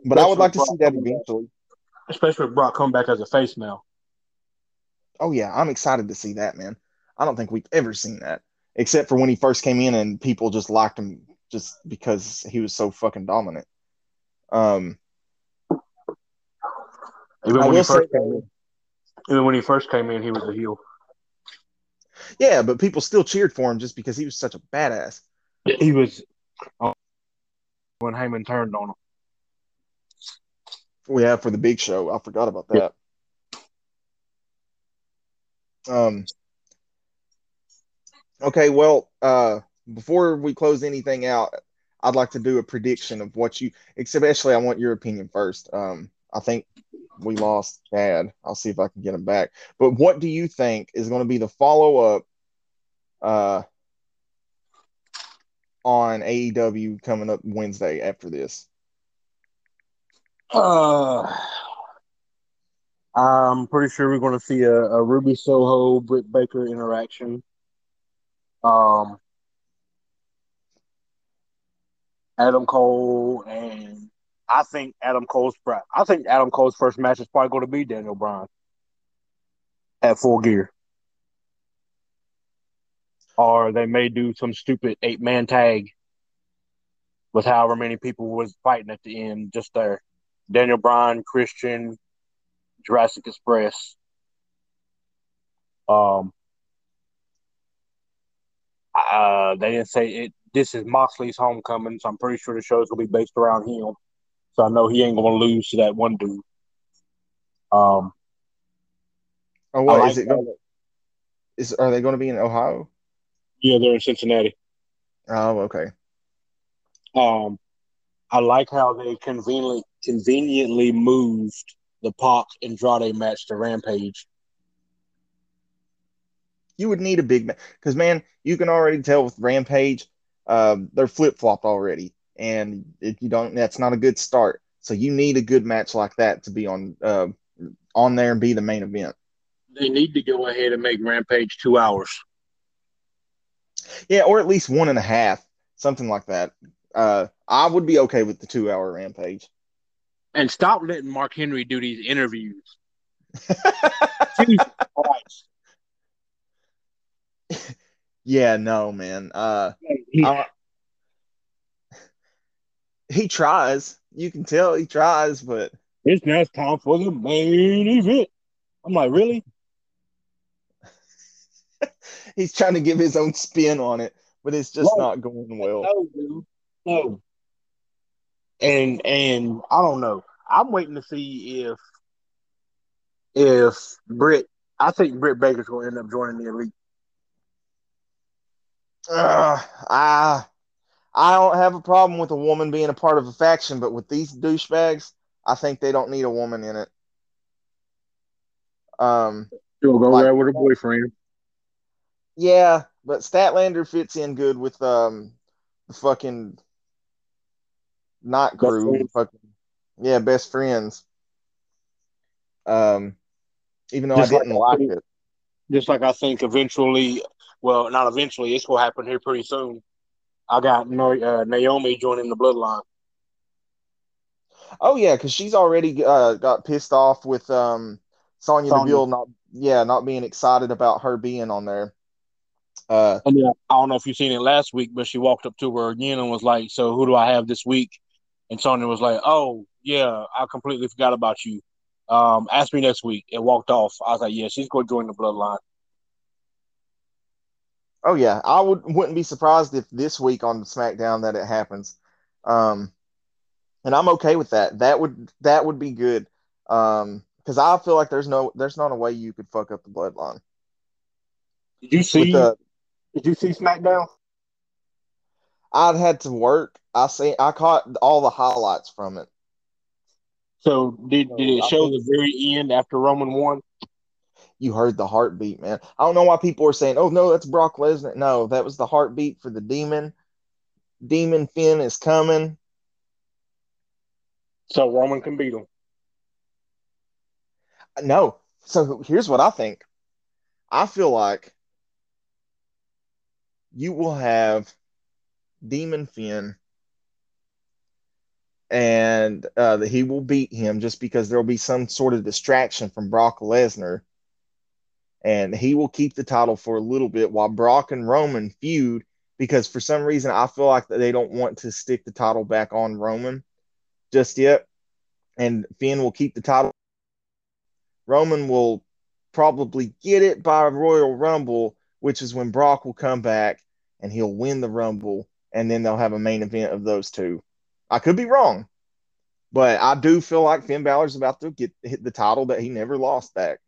But I would like to see that eventually. especially with Brock coming back as a face now. Oh yeah, I'm excited to see that, man. I don't think we've ever seen that, except for when he first came in and people just liked him just because he was so fucking dominant. Um, Even I when he first came in, even when he first came in, he was a heel. yeah, but people still cheered for him just because he was such a badass. He was uh, when Heyman turned on him. We have for the big show. I forgot about that. Um. Okay, well, uh, before we close anything out, I'd like to do a prediction of what you. Especially, I want your opinion first. Um, I think we lost Chad. I'll see if I can get him back. But what do you think is going to be the follow up? Uh. On AEW coming up Wednesday after this. Uh, I'm pretty sure we're going to see a, a Ruby Soho Britt Baker interaction. Um, Adam Cole and I think Adam Cole's I think Adam Cole's first match is probably going to be Daniel Bryan at full gear. Or they may do some stupid eight man tag with however many people was fighting at the end just there. Daniel Bryan, Christian, Jurassic Express. Um, uh, they didn't say it. This is Moxley's homecoming, so I'm pretty sure the show's gonna be based around him. So I know he ain't gonna lose to that one dude. Um, Oh, what I is it? Going is are they going to be in Ohio? yeah, they're in Cincinnati. Oh, okay. Um, I like how they conveniently conveniently moved the PAC Andrade match to Rampage. You would need a big man because man, you can already tell with Rampage, uh, they're flip flopped already, and if you don't, that's not a good start. So you need a good match like that to be on uh, on there and be the main event. They need to go ahead and make Rampage two hours. Yeah, or at least one and a half, something like that. Uh, I would be okay with the two hour Rampage. And stop letting Mark Henry do these interviews. <laughs> Jesus <laughs> yeah, no, man. Uh, He- I- he tries. You can tell he tries, but it's now time for the main event. I'm like, really? <laughs> he's trying to give his own spin on it, but it's just not going well. No, dude. No. And and I don't know. I'm waiting to see if if Britt I think Britt Baker's gonna end up joining the elite. Uh, I I don't have a problem with a woman being a part of a faction, but with these douchebags, I think they don't need a woman in it. Um, She'll go Like- there with her boyfriend. yeah, but Statlander fits in good with um the fucking not Best crew, fucking yeah, best friends. Um, even though Just I didn't I like it. Just like I think eventually well, not eventually, it's gonna happen here pretty soon. I got uh, Naomi joining the bloodline. Oh yeah, because she's already uh, got pissed off with um Sonya Sonya. Deville not yeah not being excited about her being on there. Uh, And then I don't know if you've seen it last week, but she walked up to her again and was like, "So who do I have this week?" And Sonya was like, "Oh yeah, I completely forgot about you. Um, ask me next week." And walked off. I was like, "Yeah, she's going to join the bloodline." Oh yeah, I would wouldn't be surprised if this week on SmackDown that it happens. Um, and I'm okay with that. That would that would be good. Um, because I feel like there's no there's not a way you could fuck up the bloodline Did you see? the. did you see SmackDown? I'd had to work. I see. I caught all the highlights from it. So did did it show the very end after Roman won? You heard the heartbeat, man. I don't know why people are saying, "Oh no, that's Brock Lesnar." No, that was the heartbeat for the Demon. Demon Finn is coming. So Roman can beat him. No. So here's what I think. I feel like you will have Demon Finn and uh, that he will beat him just because there will be some sort of distraction from Brock Lesnar, and he will keep the title for a little bit while Brock and Roman feud. Because for some reason, I feel like they don't want to stick the title back on Roman just yet, and Finn will keep the title. Roman will probably get it by Royal Rumble, which is when Brock will come back and he'll win the Rumble, and then they'll have a main event of those two. I could be wrong, but I do feel like Finn Balor's about to get hit the title that he never lost back.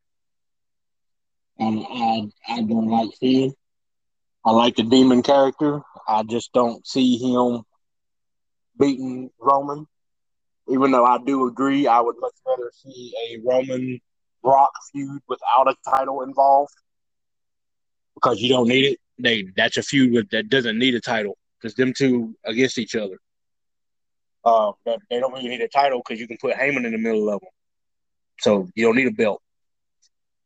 Um, I I don't like Finn. I like the demon character. I just don't see him beating Roman. Even though I do agree, I would much rather see a Roman Brock feud without a title involved because you don't need it. They that's a feud with, that doesn't need a title because them two against each other. Uh, they don't really need a title because you can put Heyman in the middle of them, so you don't need a belt.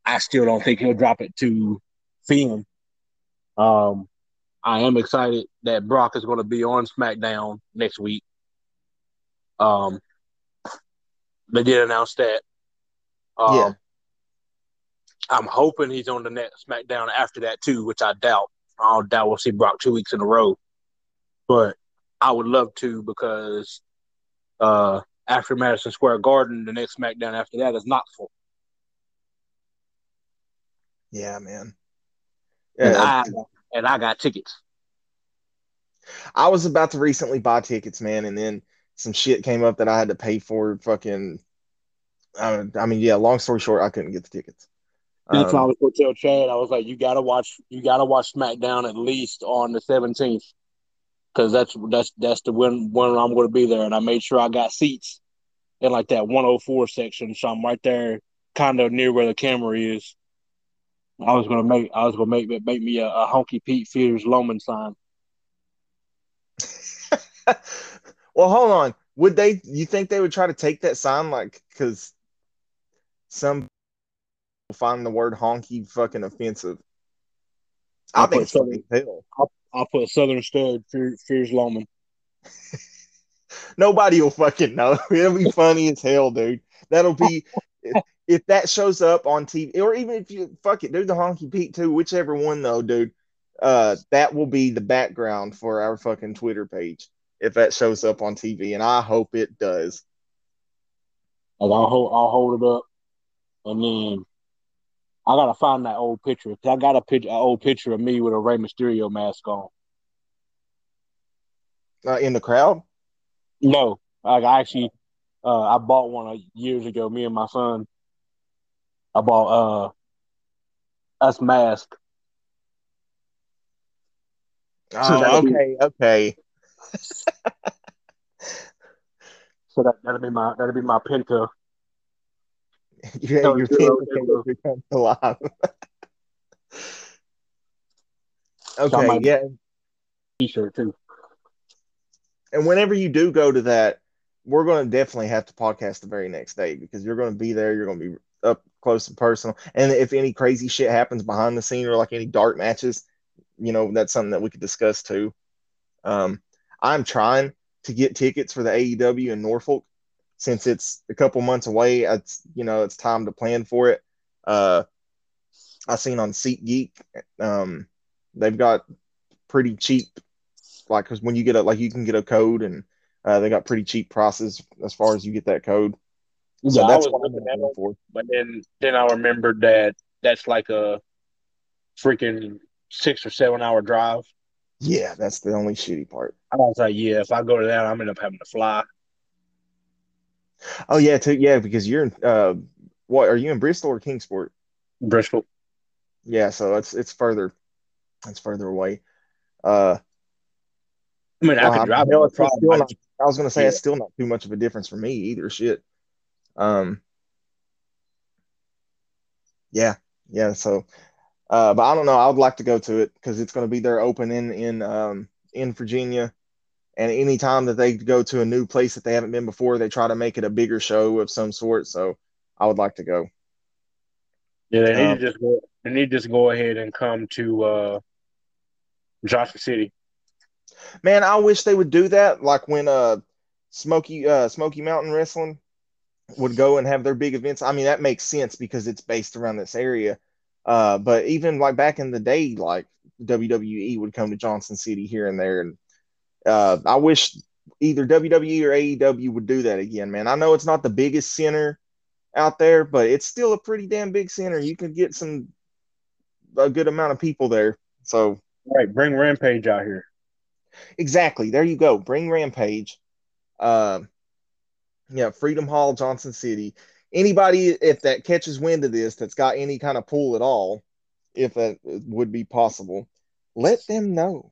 I still don't think he'll drop it to Finn. Um, I am excited that Brock is going to be on SmackDown next week. Um, they did announce that. Um, yeah. I'm hoping he's on the next SmackDown after that too, which I doubt. I doubt we'll see Brock two weeks in a row, but I would love to because uh, after Madison Square Garden, the next SmackDown after that is Knoxville. Yeah, man. Yeah, and I and I got tickets. I was about to recently buy tickets, man, and then some shit came up that I had to pay for. Fucking, I mean, yeah. Long story short, I couldn't get the tickets. That's um, why I was going to tell Chad. I was like, you gotta watch, you gotta watch SmackDown at least on the seventeenth, because that's that's that's the when when I'm going to be there. And I made sure I got seats in like that 104 section, so I'm right there, kind of near where the camera is. I was gonna make, I was gonna make make me a, a honky Pete Fears Loman sign. <laughs> well, hold on. Would they? You think they would try to take that sign, like, because some find the word honky fucking offensive. I, I think it's funny hell. I'll, I'll, put Southern Stud Fear, Fears Loman. <laughs> Nobody will fucking know. <laughs> It'll be funny as hell, dude. That'll be if, that shows up on TV, or even if you fuck it, do the Honky Pete too, whichever one though, dude. Uh, that will be the background for our fucking Twitter page if that shows up on TV, and I hope it does. Like I'll hold, I'll hold it up, and then I gotta find that old picture. I got a picture, an old picture of me with a Rey Mysterio mask on. Uh, in the crowd? No, like I actually, uh, I bought one years ago. Me and my son, I bought uh, us mask. Oh, okay, be, okay. <laughs> so that that'll be my that'll be my pinto. no, <laughs> your becomes <laughs> alive. okay, yeah. T-shirt too. And whenever you do go to that, we're going to definitely have to podcast the very next day because you're going to be there. You're going to be up close and personal. And if any crazy shit happens behind the scene or like any dark matches, you know, that's something that we could discuss too. Um, I'm trying to get tickets for the AEW in Norfolk since it's a couple months away, it's you know it's time to plan for it. Uh, I seen on SeatGeek, um, they've got pretty cheap, like because when you get a like you can get a code and uh, they got pretty cheap prices as far as you get that code. So yeah, that's I'm looking for. But then then I remembered that that's like a freaking six or seven hour drive. Yeah, that's the only shitty part. I was like, yeah, if I go to that, I'm end up having to fly. Oh yeah, too, yeah, because you're in uh, what are you in Bristol or Kingsport? Bristol. Yeah, so it's it's further, it's further away. Uh, I mean, I well, could drive. I, I was gonna say yeah. it's still not too much of a difference for me either. Shit. Um. Yeah, yeah. So, uh, but I don't know. I would like to go to it because it's going to be there open in in um in Virginia and anytime that they go to a new place that they haven't been before, they try to make it a bigger show of some sort. So I would like to go. Yeah, they need um, to just go. They need to just go ahead and come to uh, Johnson City. Man, I wish they would do that. Like when uh, Smoky uh, Smoky Mountain Wrestling would go and have their big events. I mean, that makes sense because it's based around this area. Uh, but even like back in the day, like WWE would come to Johnson City here and there, and uh, I wish either WWE or AEW would do that again, man. I know it's not the biggest center out there, but it's still a pretty damn big center. You can get some a good amount of people there. So right, bring Rampage out here. Exactly. There you go. Bring Rampage. Uh, yeah, Freedom Hall, Johnson City. Anybody, if that catches wind of this, that's got any kind of pull at all, if that would be possible, let them know.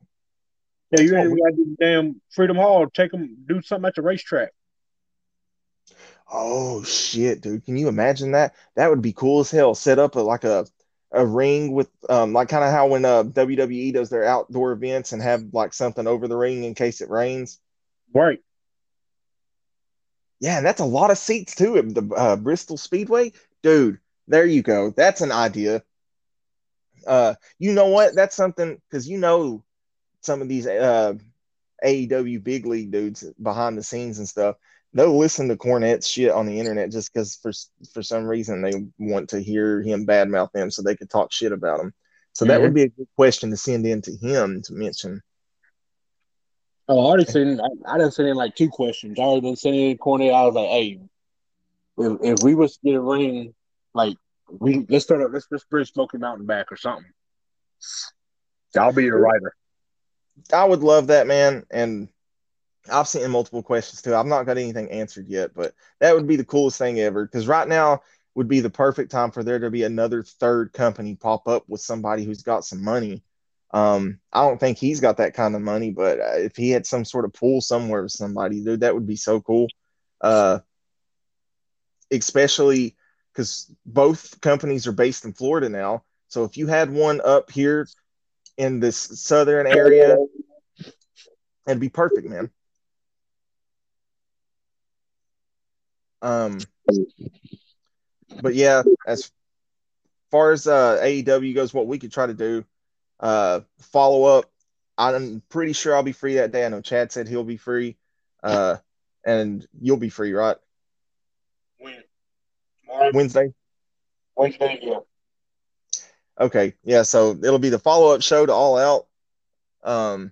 Yeah, you ain't got to damn Freedom Hall. Take them, do something at the racetrack. Oh shit, dude! Can you imagine that? That would be cool as hell. Set up a, like a a ring with um like kind of how when uh WWE does their outdoor events and have like something over the ring in case it rains. Right. Yeah, and that's a lot of seats too at the uh, Bristol Speedway, dude. There you go. That's an idea. Uh, you know what? That's something because you know some of these uh AEW big league dudes behind the scenes and stuff. They'll listen to Cornette's shit on the internet just because for for some reason they want to hear him badmouth them so they could talk shit about him. So mm-hmm. that would mm-hmm. be a good question to send in to him to mention. Oh, I already seen. I, I done sent in like two questions. I already been sending in Cornette. I was like, hey, if, if we was to get a ring, like we let's start up. Let's let's bring Smoky Mountain back or something. I'll be your writer. I would love that, man. And I've sent in multiple questions too. I've not got anything answered yet, but that would be the coolest thing ever. Because right now would be the perfect time for there to be another third company pop up with somebody who's got some money um, I don't think he's got that kind of money, but uh, if he had some sort of pool somewhere with somebody, dude, that would be so cool. Uh, especially because both companies are based in Florida now. So if you had one up here in this southern area, it'd be perfect, man. Um, but yeah, as far as uh, AEW goes, what we could try to do uh, follow up. I'm pretty sure I'll be free that day. I know Chad said he'll be free. Uh, and you'll be free, right? When? Wednesday? Wednesday, yeah. Okay, yeah. So it'll be the follow up show to All Out. Um,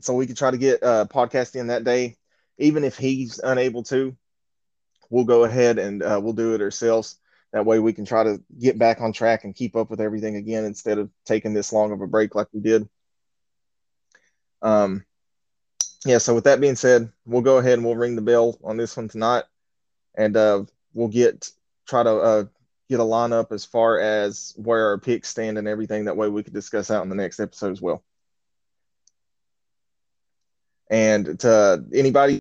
so we could try to get uh, podcast in that day, even if he's unable to. We'll go ahead and uh, we'll do it ourselves. That way we can try to get back on track and keep up with everything again instead of taking this long of a break like we did. Um, yeah, so with that being said, we'll go ahead and we'll ring the bell on this one tonight, and uh, we'll get try to uh, get a lineup as far as where our picks stand and everything. That way we could discuss out in the next episode as well. And to anybody